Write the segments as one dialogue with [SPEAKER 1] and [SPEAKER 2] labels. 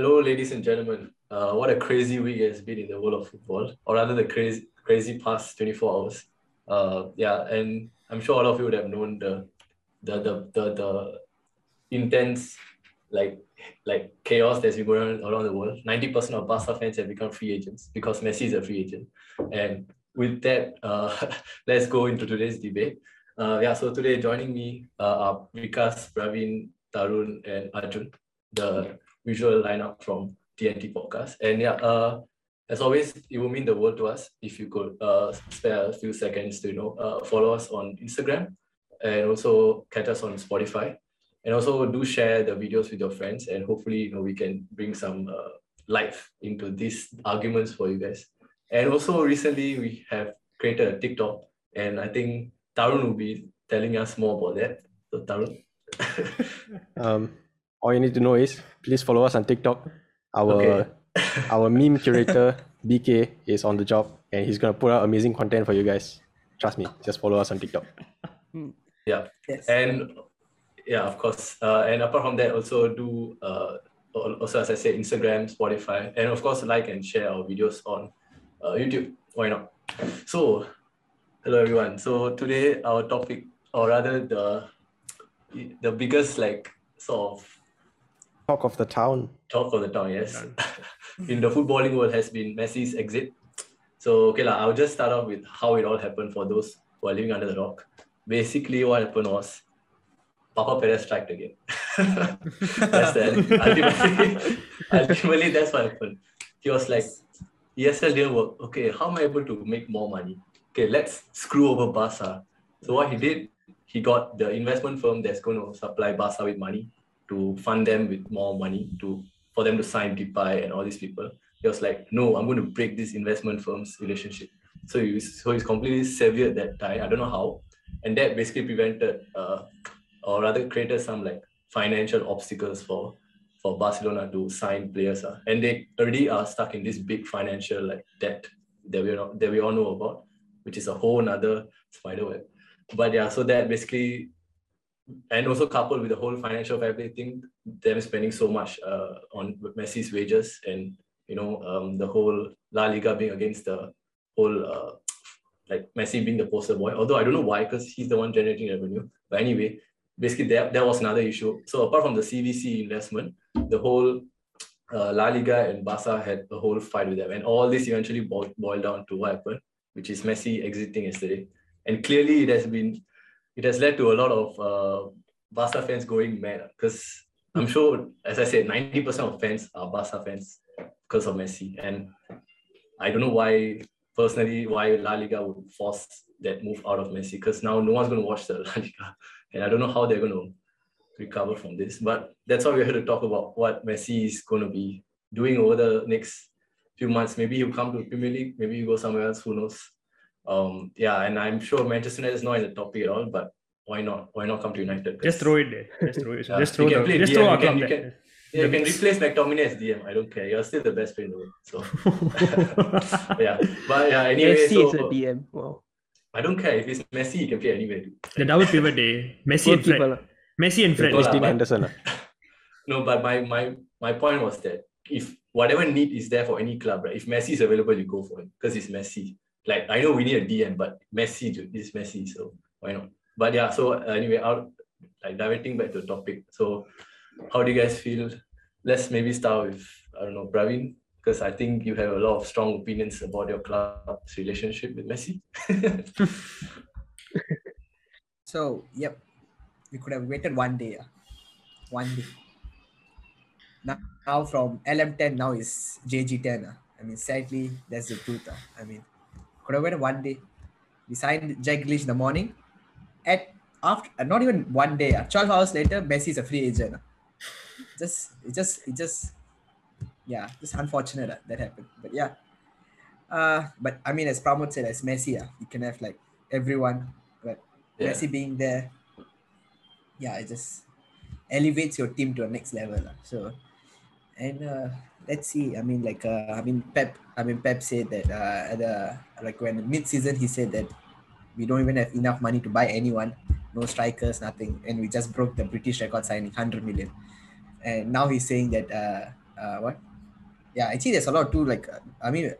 [SPEAKER 1] Hello, ladies and gentlemen. Uh, what a crazy week it has been in the world of football, or rather, the crazy, crazy past 24 hours. Uh, yeah, and I'm sure all of you would have known the, the, the, the, the intense, like, like chaos that's been going on around the world. 90% of Barca fans have become free agents because Messi is a free agent. And with that, uh, let's go into today's debate. Uh, yeah, so today joining me uh, are Vikas, Praveen, Tarun, and Arjun, the visual lineup from TNT podcast. And yeah, uh, as always, it will mean the world to us if you could uh, spare a few seconds to you know uh, follow us on Instagram and also catch us on Spotify. And also do share the videos with your friends and hopefully you know we can bring some uh, life into these arguments for you guys. And also recently we have created a TikTok and I think Tarun will be telling us more about that. So Tarun.
[SPEAKER 2] um, all you need to know is please follow us on TikTok. Our
[SPEAKER 1] Okay.
[SPEAKER 2] our meme curator BK is on the job and he's gonna put out amazing content for you guys. Trust me, just follow us on TikTok.
[SPEAKER 1] Yeah.
[SPEAKER 3] Yes.
[SPEAKER 1] And yeah, of course. Uh, and apart from that, also do uh, also as I said, Instagram, Spotify, and of course like and share our videos on uh, YouTube. Why not? So, hello everyone. So today our topic, or rather the the biggest like sort of
[SPEAKER 2] Talk of the town.
[SPEAKER 1] talk of the town, yes, in the footballing world has been Messi's exit. So, okay, lah, I'll just start off with how it all happened for those who are living under the rock. Basically, what happened was Papa Perez striked again. that's that. Ultimately, ultimately, that's what happened. He was like, ESL didn't work. Okay, how am I able to make more money? Okay, let's screw over Barca. So, what he did, he got the investment firm that's going to supply Barca with money to fund them with more money to for them to sign Depay and all these people. He was like, no, I'm going to break this investment firm's relationship. So he so he's completely severed that tie. I don't know how, and that basically prevented, uh, or rather created some like financial obstacles for for Barcelona to sign players. Uh. And they already are stuck in this big financial like debt that we that we all know about, which is a whole nother spider web. But yeah, so that basically and also coupled with the whole financial fair thing, them spending so much uh, on Messi's wages and you know um, the whole La Liga being against the whole uh, like Messi being the poster boy. Although I don't know why, because he's the one generating revenue. But anyway, basically that, that was another issue. So apart from the CVC investment, the whole uh, La Liga and Barca had a whole fight with them, and all this eventually boiled, boiled down to what happened, which is Messi exiting yesterday. And clearly, it has been it has led to a lot of uh, Barca fans going mad because I'm sure, as I said, 90% of fans are Barca fans because of Messi. And I don't know why, personally, why La Liga would force that move out of Messi because now no one's going to watch the La Liga. And I don't know how they're going to recover from this. But that's why we're here to talk about what Messi is going to be doing over the next few months. Maybe he'll come to Premier League, maybe he'll go somewhere else, who knows. Um, yeah, and I'm sure Manchester United is not in the top topic at all, but why not? Why not come to United?
[SPEAKER 4] Just throw it there. Just throw it.
[SPEAKER 1] Yeah,
[SPEAKER 4] just
[SPEAKER 1] you
[SPEAKER 4] throw
[SPEAKER 1] can
[SPEAKER 4] the,
[SPEAKER 1] play
[SPEAKER 4] just
[SPEAKER 1] DM,
[SPEAKER 4] throw
[SPEAKER 1] you can- you
[SPEAKER 4] there.
[SPEAKER 1] can- Yeah, you can replace McTominay as DM. I don't care. You're still the best player in the world. So yeah, but yeah. Anyway,
[SPEAKER 3] Messi
[SPEAKER 1] so
[SPEAKER 3] is a DM. Wow.
[SPEAKER 1] I don't care if it's Messi. You can play anywhere. dude.
[SPEAKER 4] the double pivot day. Messi and
[SPEAKER 3] Goalkeeper
[SPEAKER 4] Fred. Messi and Fred.
[SPEAKER 1] Goal
[SPEAKER 2] Replace Dean
[SPEAKER 1] but-
[SPEAKER 2] Henderson.
[SPEAKER 1] No, but my my my point was that if whatever need is there for any club, right? If Messi is available, you go for it because it's Messi. Like I know we need a DM, but Messi dude, is Messi, so why not? But yeah, so uh, anyway, out like diverting back to the topic. So, how do you guys feel? Let's maybe start with I don't know, Praveen, because I think you have a lot of strong opinions about your club's relationship with Messi.
[SPEAKER 3] So, yep, we could have waited one day. ah. One day. Now, now from LM10 now is JG10. ah. I mean, sadly, that's the truth. ah. I mean, waited one day. We signed Jack Grealish in the morning. At after uh, not even one day, ah, 12 hours later, Messi is a free agent. ah. Just it just it just yeah, just unfortunate that happened. But yeah. Uh, but I mean, as Pramod said, as Messi, ah, you can have like everyone, but
[SPEAKER 1] Yeah.
[SPEAKER 3] Messi being there, yeah, it just elevates your team to a next level. lah. So, and uh, let's see. I mean, like, uh, I mean, Pep. I mean, Pep said that uh, at the like when mid-season he said that we don't even have enough money to buy anyone, no strikers, nothing, and we just broke the British record signing, hundred million. And now he's saying that uh, uh, what? Yeah, actually, there's a lot too. Like, uh, I mean,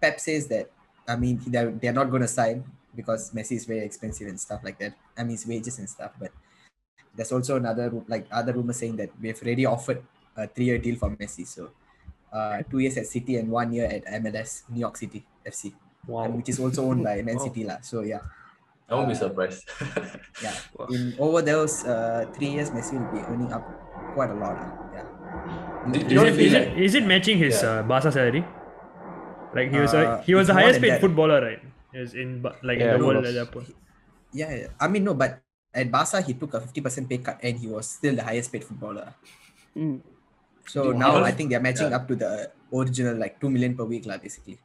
[SPEAKER 3] Pep says that. I mean, they're they're not to sign because Messi is very expensive and stuff like that. I mean, his wages and stuff. But there's also another like other rumors saying that we've already offered a three-year deal for Messi. So, uh, two years at City and one year at MLS, New York City FC,
[SPEAKER 2] Wow.
[SPEAKER 3] and which is also owned by Man City lah. So yeah,
[SPEAKER 1] I won't be surprised.
[SPEAKER 3] yeah.
[SPEAKER 5] Wow.
[SPEAKER 3] In over those uh, three years, Messi will be earning up quite a lot. lah. Yeah.
[SPEAKER 1] Do- do
[SPEAKER 4] Is
[SPEAKER 1] you
[SPEAKER 4] it, is,
[SPEAKER 1] like
[SPEAKER 4] it, is it matching his
[SPEAKER 1] Yeah.
[SPEAKER 4] uh, Barca salary? Like he was
[SPEAKER 3] Uh,
[SPEAKER 4] a, he was the highest paid
[SPEAKER 3] that.
[SPEAKER 4] footballer, right? Is in like
[SPEAKER 2] Yeah,
[SPEAKER 4] in the world at that point.
[SPEAKER 3] Yeah, yeah. I mean, no, but at Barca, he took a 50% pay cut and he was still the highest paid footballer.
[SPEAKER 5] Mm.
[SPEAKER 3] So
[SPEAKER 1] Dude,
[SPEAKER 3] now
[SPEAKER 1] because-
[SPEAKER 3] I think they're matching
[SPEAKER 1] yeah.
[SPEAKER 3] up to the original, like 2 million per week, lah, basically.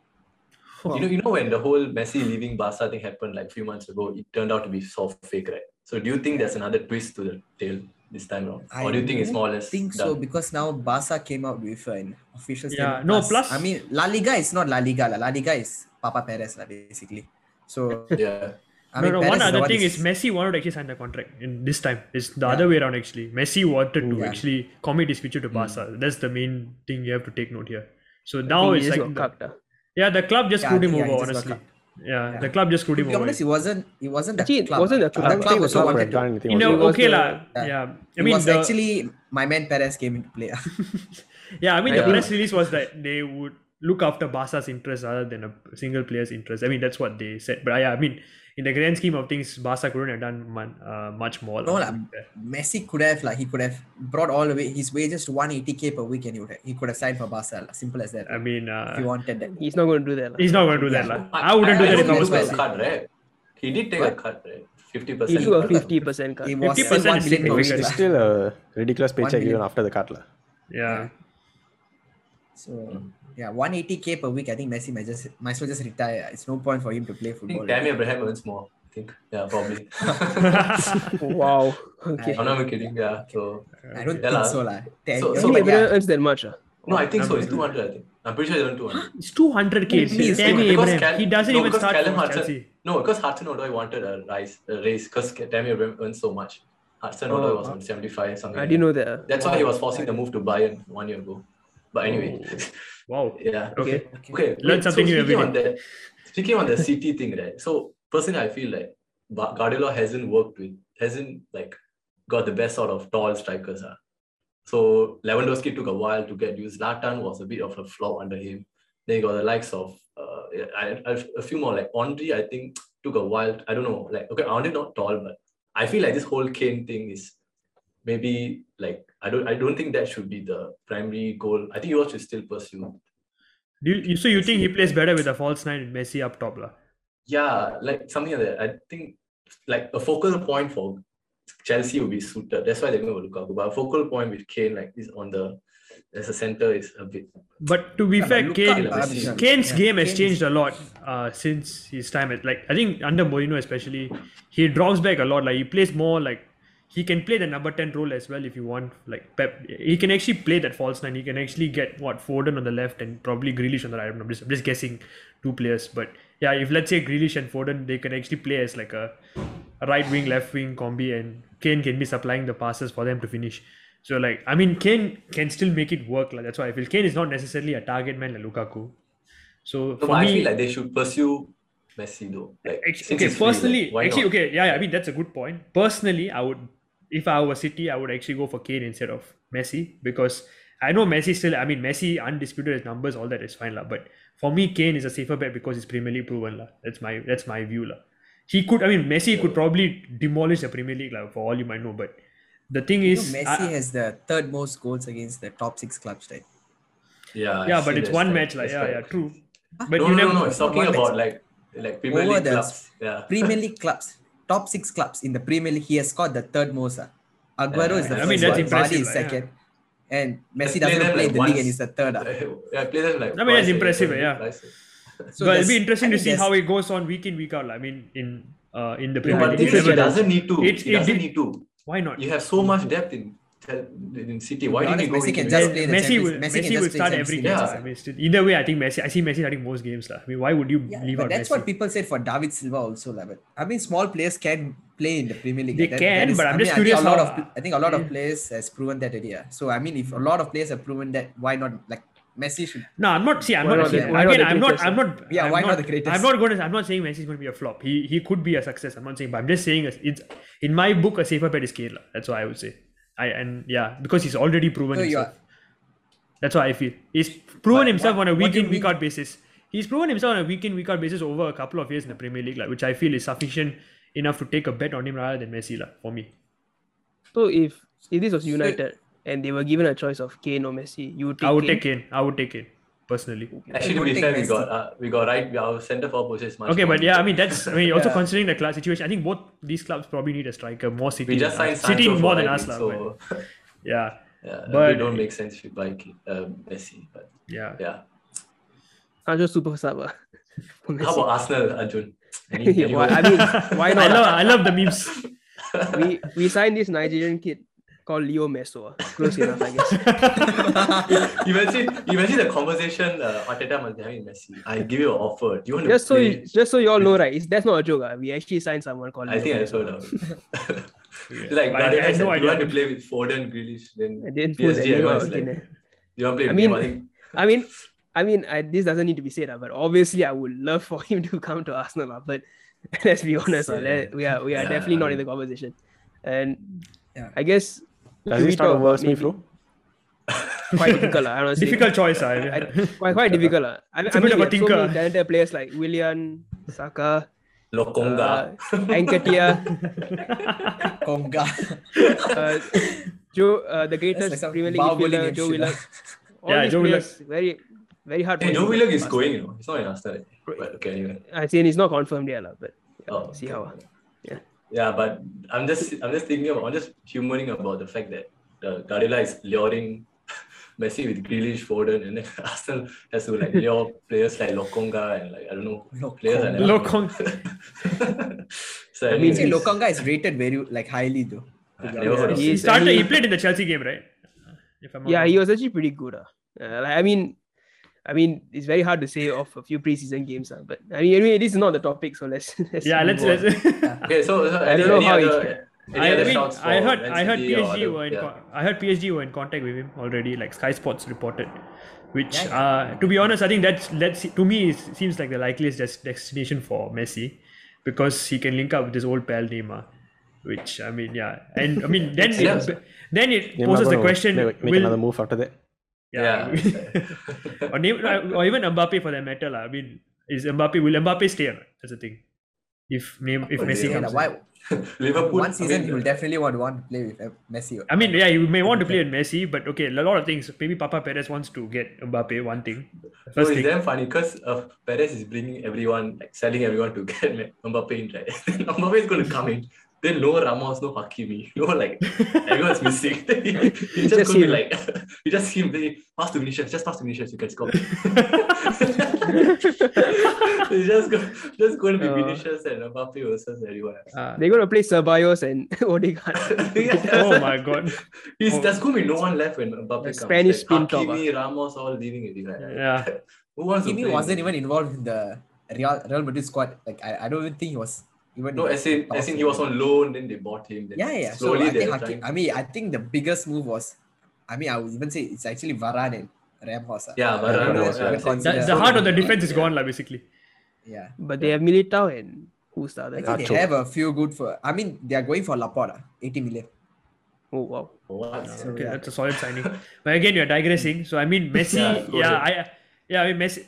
[SPEAKER 1] you know, you know when the whole Messi leaving Barca thing happened like a few months ago, it turned out to be soft fake, right? So do you think there's another twist to the tale this time around? or do you think it's more or less I
[SPEAKER 3] think so because now Barca came out with an official
[SPEAKER 4] Yeah, no, plus-
[SPEAKER 3] I mean, La Liga is not La Liga. La, La Liga is Papa Perez, lah, basically. So,
[SPEAKER 1] Yeah.
[SPEAKER 3] I
[SPEAKER 4] no,
[SPEAKER 3] mean,
[SPEAKER 4] no.
[SPEAKER 3] Perez
[SPEAKER 4] One
[SPEAKER 3] the
[SPEAKER 4] other thing
[SPEAKER 3] is-
[SPEAKER 4] is Messi wanted to actually sign the contract in this time. It's the
[SPEAKER 3] Yeah.
[SPEAKER 4] other way around actually. Messi wanted to
[SPEAKER 3] Yeah.
[SPEAKER 4] actually commit his future to
[SPEAKER 3] Hmm.
[SPEAKER 4] Barca. That's the main thing you have to take note here. So
[SPEAKER 5] I
[SPEAKER 4] now it's like the-
[SPEAKER 5] cucked, ah.
[SPEAKER 4] yeah, the club just
[SPEAKER 3] Yeah, I
[SPEAKER 4] screwed him
[SPEAKER 3] yeah,
[SPEAKER 4] over.
[SPEAKER 3] he just got
[SPEAKER 4] honestly, yeah,
[SPEAKER 3] Yeah.
[SPEAKER 4] the club just screwed
[SPEAKER 3] to
[SPEAKER 4] him
[SPEAKER 3] be
[SPEAKER 4] over.
[SPEAKER 3] honest, it wasn't, it wasn't the
[SPEAKER 5] Actually, it
[SPEAKER 3] club.
[SPEAKER 5] wasn't the
[SPEAKER 3] lah.
[SPEAKER 5] club.
[SPEAKER 2] I
[SPEAKER 3] The club
[SPEAKER 2] think
[SPEAKER 3] also wanted to.
[SPEAKER 2] anything.
[SPEAKER 4] You know, okay
[SPEAKER 5] the-
[SPEAKER 4] lah.
[SPEAKER 3] Yeah.
[SPEAKER 4] Yeah, I mean
[SPEAKER 3] was actually my man Perez came into play.
[SPEAKER 4] yeah, I mean the
[SPEAKER 1] Yeah.
[SPEAKER 4] press release was that they would look after Barca's interest rather than a single player's interest. I mean that's what they said. But yeah, I mean in the grand scheme of things, Barca couldn't have done mon- uh, much more.
[SPEAKER 3] No
[SPEAKER 4] lah,
[SPEAKER 3] lah.
[SPEAKER 4] to be fair.
[SPEAKER 3] Messi could have like he could have brought all the way his wages to 180k per week and he would have, he could have signed for Barca. lah. Simple as that.
[SPEAKER 4] I mean,
[SPEAKER 3] if he
[SPEAKER 4] uh,
[SPEAKER 3] wanted that.
[SPEAKER 5] He's not going to do that. lah.
[SPEAKER 4] he's not going to do that.
[SPEAKER 3] Yeah.
[SPEAKER 4] lah. I wouldn't do that if I
[SPEAKER 1] he
[SPEAKER 4] was
[SPEAKER 1] took a
[SPEAKER 3] Messi.
[SPEAKER 1] cut, right? He did take a cut, right? 50%.
[SPEAKER 5] He
[SPEAKER 1] percent.
[SPEAKER 5] took a 50% cut.
[SPEAKER 3] He was
[SPEAKER 4] 50%
[SPEAKER 3] still 1
[SPEAKER 4] is
[SPEAKER 3] million week.
[SPEAKER 2] It's still a ridiculous paycheck even after the cut. lah.
[SPEAKER 4] Yeah.
[SPEAKER 3] So yeah, 180k per week. I think Messi might just might as well just retire. It's no point for him to play
[SPEAKER 1] I think
[SPEAKER 3] football.
[SPEAKER 1] Tammy Abraham earns more. I think. Yeah, probably.
[SPEAKER 5] wow. Okay.
[SPEAKER 1] I'm not even kidding. Yeah. So
[SPEAKER 3] I don't
[SPEAKER 1] Yeah
[SPEAKER 3] think
[SPEAKER 1] lah.
[SPEAKER 3] so lah. Damn,
[SPEAKER 1] So-
[SPEAKER 3] yeah,
[SPEAKER 1] so
[SPEAKER 5] Only Abraham
[SPEAKER 3] yeah.
[SPEAKER 5] earns that much. ah.
[SPEAKER 1] no, I think so. It's 200. I think. I'm pretty sure they earn 200.
[SPEAKER 4] It's 200k.
[SPEAKER 3] It's
[SPEAKER 4] Tammy
[SPEAKER 1] because
[SPEAKER 4] Abraham.
[SPEAKER 1] Cal-
[SPEAKER 4] he doesn't
[SPEAKER 1] no,
[SPEAKER 4] even start
[SPEAKER 1] Callum
[SPEAKER 4] for
[SPEAKER 1] Hudson-
[SPEAKER 4] Chelsea.
[SPEAKER 1] No, because Hudson Odoi wanted a rise, a raise because Tammy Abraham earns so much. Hudson
[SPEAKER 5] Oh,
[SPEAKER 1] was on 75 something.
[SPEAKER 5] I didn't
[SPEAKER 1] that.
[SPEAKER 5] know that.
[SPEAKER 1] That's why he was forcing the move to Bayern one year ago. But anyway,
[SPEAKER 4] Wow.
[SPEAKER 1] yeah.
[SPEAKER 4] Okay.
[SPEAKER 1] Okay,
[SPEAKER 4] Learn
[SPEAKER 1] wait,
[SPEAKER 4] something
[SPEAKER 1] so
[SPEAKER 4] new every
[SPEAKER 1] speaking on that, speaking on the City thing, right? So personally, I feel like Ba- Guardiola hasn't worked with, hasn't like got the best sort of tall strikers. Huh? So Lewandowski took a while to get used. Zlatan was a bit of a flop under him. Then you got the likes of uh, I, I, a few more like Andre. I think took a while. I don't know. Like okay, Andre not tall, but I feel like this whole Kane thing is maybe like I don't I don't think that should be the primary goal. I think you should still pursue
[SPEAKER 4] Do you, you- so you think he plays better with a false nine and Messi up top, lah?
[SPEAKER 1] Yeah, like something like that. I think like a focal point for Chelsea will be suited. That's why they're going to Lukaku. But a focal point with Kane like this on the as a center is a bit.
[SPEAKER 4] But to be
[SPEAKER 3] Yeah,
[SPEAKER 4] fair, Kane,
[SPEAKER 1] Lukaku-
[SPEAKER 4] Kane's
[SPEAKER 3] yeah,
[SPEAKER 4] game has
[SPEAKER 3] Kane's-
[SPEAKER 4] changed a lot uh, since his time at like I think under Mourinho especially, he drops back a lot. Like he plays more like he can play the number ten role as well if you want. Like Pep, he can actually play that false nine. He can actually get what Foden on the left and probably Grealish on the right. I'm just, I'm just guessing two players, but yeah, if let's say Grealish and Foden, they can actually play as like a, a right wing, left wing combi, and Kane can be supplying the passes for them to finish. So like I mean, Kane can still make it work. Like that's why I feel Kane is not necessarily a target man like Lukaku. So
[SPEAKER 1] No,
[SPEAKER 4] for
[SPEAKER 1] I
[SPEAKER 4] me,
[SPEAKER 1] feel like they should pursue Messi though. Like
[SPEAKER 4] Act-
[SPEAKER 1] since
[SPEAKER 4] okay,
[SPEAKER 1] it's free, like,
[SPEAKER 4] personally, actually, okay, yeah, yeah, I mean that's a good point. Personally, I would, if I were City, I would actually go for Kane instead of Messi because I know Messi still. I mean, Messi undisputed his numbers, all that is fine, lah. But for me, Kane is a safer bet because he's Premier League proven, lah. That's my that's my view, lah. He could, I mean, Messi could probably demolish the Premier League, like for all you might know. But the thing
[SPEAKER 3] You know,
[SPEAKER 4] is,
[SPEAKER 3] Messi
[SPEAKER 4] I-
[SPEAKER 3] has the third most goals against the top six clubs, right?
[SPEAKER 1] Yeah,
[SPEAKER 4] yeah,
[SPEAKER 1] see
[SPEAKER 4] but it's one
[SPEAKER 1] right,
[SPEAKER 4] match, like yeah, yeah, true.
[SPEAKER 3] Huh?
[SPEAKER 4] But
[SPEAKER 1] no,
[SPEAKER 4] you
[SPEAKER 1] no,
[SPEAKER 4] never,
[SPEAKER 1] no, no. It's talking
[SPEAKER 3] one match.
[SPEAKER 1] about like like Premier
[SPEAKER 3] Over
[SPEAKER 1] League clubs. Yeah.
[SPEAKER 3] Premier League clubs, top six clubs in the Premier League, he has scored the third most. ah. Aguero
[SPEAKER 1] Yeah,
[SPEAKER 3] is the
[SPEAKER 1] I
[SPEAKER 3] first
[SPEAKER 1] mean, that's
[SPEAKER 3] one, Vardy is
[SPEAKER 4] lah, yeah.
[SPEAKER 3] second, and Messi doesn't
[SPEAKER 1] them,
[SPEAKER 3] play in the league and he's the third. ah.
[SPEAKER 1] yeah, play them like.
[SPEAKER 4] I mean, that's impressive, yeah.
[SPEAKER 1] twice
[SPEAKER 3] So
[SPEAKER 4] but it'll be interesting to see how it goes on week in, week out. I mean, in uh in the Premier
[SPEAKER 1] but
[SPEAKER 4] League.
[SPEAKER 1] this
[SPEAKER 4] You
[SPEAKER 1] is, he doesn't need to.
[SPEAKER 4] It-
[SPEAKER 1] he
[SPEAKER 4] it
[SPEAKER 1] doesn't
[SPEAKER 4] did-
[SPEAKER 1] need to.
[SPEAKER 4] Why not?
[SPEAKER 1] You have so much depth in in City. Why
[SPEAKER 3] To be
[SPEAKER 1] didn't he go
[SPEAKER 3] honest, Messi can just play the
[SPEAKER 4] Messi
[SPEAKER 3] Champions-
[SPEAKER 4] will,
[SPEAKER 3] Messi
[SPEAKER 4] Messi, will
[SPEAKER 3] play
[SPEAKER 4] start every game.
[SPEAKER 1] games.
[SPEAKER 4] I mean, still- either way, I think Messi. I see Messi starting most games. lah. I mean, why would you
[SPEAKER 3] Yeah,
[SPEAKER 4] leave
[SPEAKER 3] but
[SPEAKER 4] out
[SPEAKER 3] that's
[SPEAKER 4] Messi?
[SPEAKER 3] what people said for David Silva also. lah. But I mean, small players can play in the Premier League.
[SPEAKER 4] They
[SPEAKER 3] That-
[SPEAKER 4] can,
[SPEAKER 3] that is-
[SPEAKER 4] but I'm
[SPEAKER 3] I
[SPEAKER 4] just
[SPEAKER 3] mean, I think
[SPEAKER 4] curious
[SPEAKER 3] a lot
[SPEAKER 4] how-
[SPEAKER 3] of I think a lot of players has proven that idea. So I mean, if a lot of players have proven that, why not like Messi should?
[SPEAKER 4] No, I'm not. See, I'm
[SPEAKER 5] Why
[SPEAKER 4] not.
[SPEAKER 5] not
[SPEAKER 4] see,
[SPEAKER 5] the- why not
[SPEAKER 4] again, I'm not. I'm not.
[SPEAKER 3] Yeah,
[SPEAKER 4] I'm
[SPEAKER 3] why
[SPEAKER 4] not,
[SPEAKER 3] not the greatest?
[SPEAKER 4] I'm not going to. I'm not saying Messi's going to be a flop. He he could be a success. I'm not saying, but I'm just saying it's in my book a safer bet is Kane. lah. That's what I would say. I and yeah, because he's already proven
[SPEAKER 3] So
[SPEAKER 4] himself. That's what I feel. He's proven
[SPEAKER 3] But
[SPEAKER 4] himself
[SPEAKER 3] what-
[SPEAKER 4] on a
[SPEAKER 3] what
[SPEAKER 4] week in, week out basis. He's proven himself on a week in, week out basis over a couple of years in the Premier League, like, which I feel is sufficient enough to take a bet on him rather than Messi, like, for me.
[SPEAKER 5] So if if this was United and they were given a choice of Kane or Messi, you would take
[SPEAKER 4] I would
[SPEAKER 5] Kane?
[SPEAKER 4] take Kane. I would take Kane, personally.
[SPEAKER 1] Actually, to
[SPEAKER 3] would
[SPEAKER 1] be fair, we got uh, we got right. Our centre forward position is much.
[SPEAKER 4] Okay,
[SPEAKER 1] more
[SPEAKER 4] but yeah, I mean, that's, I mean, also
[SPEAKER 3] Yeah.
[SPEAKER 4] considering the class situation, I think both these clubs probably need a striker, more City.
[SPEAKER 1] we just signed.
[SPEAKER 4] City
[SPEAKER 1] Sancho
[SPEAKER 4] more
[SPEAKER 1] for
[SPEAKER 4] than
[SPEAKER 1] right
[SPEAKER 4] us,
[SPEAKER 1] so
[SPEAKER 4] but yeah,
[SPEAKER 1] yeah,
[SPEAKER 4] But-
[SPEAKER 1] it don't make sense if you buy uh, Messi. But
[SPEAKER 4] yeah.
[SPEAKER 1] yeah,
[SPEAKER 5] Sancho super sub. ah,
[SPEAKER 1] how about Arsenal, Arjun? Any,
[SPEAKER 5] Yeah,
[SPEAKER 1] any
[SPEAKER 5] why-
[SPEAKER 1] hope?
[SPEAKER 5] I mean, why not?
[SPEAKER 4] I love, I love the memes.
[SPEAKER 5] we we signed this Nigerian kid called Leo Meso. ah. Close enough, I guess.
[SPEAKER 1] imagine, imagine the conversation uh, Arteta must be having with Messi. I give you an offer. Do you want
[SPEAKER 5] Just
[SPEAKER 1] to
[SPEAKER 5] so
[SPEAKER 1] play?
[SPEAKER 5] you, just so you all know, right? It's that's not a joke. ah. We actually signed someone called.
[SPEAKER 1] I
[SPEAKER 5] Leo
[SPEAKER 1] think I
[SPEAKER 5] Meso.
[SPEAKER 1] heard of it. Like
[SPEAKER 4] But I- I
[SPEAKER 1] said,
[SPEAKER 4] no
[SPEAKER 1] you want to play with Foden, Grealish, then I
[SPEAKER 5] didn't put
[SPEAKER 1] PSG,
[SPEAKER 5] anyone
[SPEAKER 1] everyone's
[SPEAKER 5] out
[SPEAKER 1] like, you want to play
[SPEAKER 5] I
[SPEAKER 1] with
[SPEAKER 5] mean-
[SPEAKER 1] Neymar? I think
[SPEAKER 5] I mean, I mean, I, this doesn't need to be said, ah, but obviously, I would love for him to come to Arsenal. ah, But let's be honest,
[SPEAKER 1] Yeah.
[SPEAKER 5] we are we are
[SPEAKER 1] Yeah,
[SPEAKER 5] definitely not
[SPEAKER 1] I
[SPEAKER 5] in the conversation. And
[SPEAKER 3] Yeah.
[SPEAKER 5] I guess
[SPEAKER 2] Does
[SPEAKER 5] should
[SPEAKER 2] he
[SPEAKER 5] we
[SPEAKER 2] start
[SPEAKER 5] talk
[SPEAKER 2] over
[SPEAKER 5] about
[SPEAKER 2] Smith
[SPEAKER 5] maybe- quite difficult. lah, honestly.
[SPEAKER 4] Difficult choice, ah.
[SPEAKER 5] I, quite quite difficult. lah. I,
[SPEAKER 4] It's
[SPEAKER 5] I
[SPEAKER 4] a bit
[SPEAKER 5] mean,
[SPEAKER 4] of a
[SPEAKER 5] we have so many talented players like Willian, Saka,
[SPEAKER 1] Lokonga.
[SPEAKER 5] uh, Nketiah,
[SPEAKER 3] Konga.
[SPEAKER 5] uh, Joe, uh, the greatest
[SPEAKER 3] like
[SPEAKER 5] Premier League
[SPEAKER 3] Bahubali
[SPEAKER 5] midfielder, Joe
[SPEAKER 3] shit,
[SPEAKER 5] Willock. All
[SPEAKER 4] Yeah, Joe Willock.
[SPEAKER 5] very, very hard.
[SPEAKER 1] hey, Joe Willock is
[SPEAKER 5] past.
[SPEAKER 1] going, you know. He's not in Arsenal. eh. But okay, anyway.
[SPEAKER 5] I think it's not confirmed yet, lah, but yeah,
[SPEAKER 1] Oh,
[SPEAKER 5] see
[SPEAKER 1] okay.
[SPEAKER 5] how. ah. Yeah.
[SPEAKER 1] Yeah, but I'm just I'm just thinking about I'm just humoring about the fact that the Guardiola is luring Messi with Grealish, Foden, and then Arsenal has to like lure players like Lokonga and like I don't know players like that.
[SPEAKER 4] Lokong.
[SPEAKER 1] so
[SPEAKER 5] I
[SPEAKER 1] I
[SPEAKER 5] mean,
[SPEAKER 1] mean,
[SPEAKER 3] See, Lokonga is rated very like highly though.
[SPEAKER 1] I never heard of
[SPEAKER 5] He
[SPEAKER 4] He started,
[SPEAKER 5] he-
[SPEAKER 4] he played in the Chelsea game, right? If I'm
[SPEAKER 5] Yeah,
[SPEAKER 4] wrong.
[SPEAKER 5] he was actually pretty good. Uh. Uh, like, I mean, I mean, it's very hard to say off a few preseason games, uh, but I mean, anyway, this is not the topic, so let's. let's
[SPEAKER 4] Yeah, let's. let's
[SPEAKER 1] Okay, so, so
[SPEAKER 5] I don't know how he-
[SPEAKER 1] other, any
[SPEAKER 4] I,
[SPEAKER 1] other
[SPEAKER 4] mean, I heard,
[SPEAKER 1] Man
[SPEAKER 4] I heard
[SPEAKER 1] City or
[SPEAKER 4] PSG
[SPEAKER 1] other-
[SPEAKER 4] were in,
[SPEAKER 1] yeah.
[SPEAKER 4] con- I heard PSG were in contact with him already. Like Sky Sports reported, which,
[SPEAKER 3] Yeah,
[SPEAKER 4] uh, to be honest, I think that's that's to me it seems like the likeliest des- destination for Messi, because he can link up with his old pal Neymar. Which I mean, yeah, and I mean then it, then it
[SPEAKER 2] Neymar
[SPEAKER 4] poses the question:
[SPEAKER 2] Make, make
[SPEAKER 4] will
[SPEAKER 2] another move after that.
[SPEAKER 4] Yeah, or, Neymar, or even Mbappe for that matter, lah. I mean, is Mbappe will Mbappe stay? Or not? That's the thing. If name if Messi
[SPEAKER 1] yeah,
[SPEAKER 3] Yeah,
[SPEAKER 4] comes,
[SPEAKER 3] why
[SPEAKER 1] Liverpool.
[SPEAKER 3] one season
[SPEAKER 1] I mean,
[SPEAKER 3] he will definitely want, want to play with uh, Messi.
[SPEAKER 4] I mean, yeah, you may want to play with Messi, but okay, a lot of things. Maybe Papa Perez wants to get Mbappe. One thing,
[SPEAKER 1] No,
[SPEAKER 4] first
[SPEAKER 1] it's
[SPEAKER 4] thing.
[SPEAKER 1] damn funny because uh, Perez is bringing everyone, like selling everyone to get Mbappe in, right? Mbappe is going to come in. Then no Ramos, no Hakimi, no like everyone's missing. Then he, he's just,
[SPEAKER 5] Just
[SPEAKER 1] going to be like, he just him. They pass to Vinicius, just pass to Vinicius, you can score. he's just go, just going to be
[SPEAKER 5] Uh.
[SPEAKER 1] Vinicius and Mbappe versus everyone. else.
[SPEAKER 4] Ah.
[SPEAKER 5] They're gonna play Ceballos and Odegaard.
[SPEAKER 4] oh my god.
[SPEAKER 1] He's,
[SPEAKER 4] Oh.
[SPEAKER 1] There's going to be no one left when Mbappe
[SPEAKER 5] The
[SPEAKER 1] comes.
[SPEAKER 5] Spanish
[SPEAKER 1] like,
[SPEAKER 5] spin top,
[SPEAKER 1] Hakimi, Ramos, all leaving it. Right?
[SPEAKER 4] Yeah.
[SPEAKER 1] Who wants to
[SPEAKER 3] wasn't even involved in the Real, Real Madrid squad. Like I, I don't even think he was even.
[SPEAKER 1] No, as in, as in he was on loan, then they bought him. Then
[SPEAKER 3] Yeah, yeah. So I think Hakim,
[SPEAKER 1] trying-
[SPEAKER 3] I mean, I think the biggest move was, I mean, I would even say it's actually Varane and Ramos. ah.
[SPEAKER 1] Yeah,
[SPEAKER 3] I
[SPEAKER 1] Varane
[SPEAKER 3] don't
[SPEAKER 2] was, yeah.
[SPEAKER 4] The, the heart of the defense is
[SPEAKER 3] Yeah.
[SPEAKER 4] gone, like basically.
[SPEAKER 3] Yeah,
[SPEAKER 5] but they have Militao and who
[SPEAKER 3] I
[SPEAKER 5] started?
[SPEAKER 3] think they have a few good for. I mean, they are going for Laporte, 80 million.
[SPEAKER 5] Oh wow.
[SPEAKER 1] What?
[SPEAKER 3] So,
[SPEAKER 4] Okay,
[SPEAKER 3] yeah.
[SPEAKER 4] that's a solid signing. But again, you're digressing. So I mean, Messi.
[SPEAKER 1] Yeah,
[SPEAKER 4] Yeah. I yeah, I mean, Messi.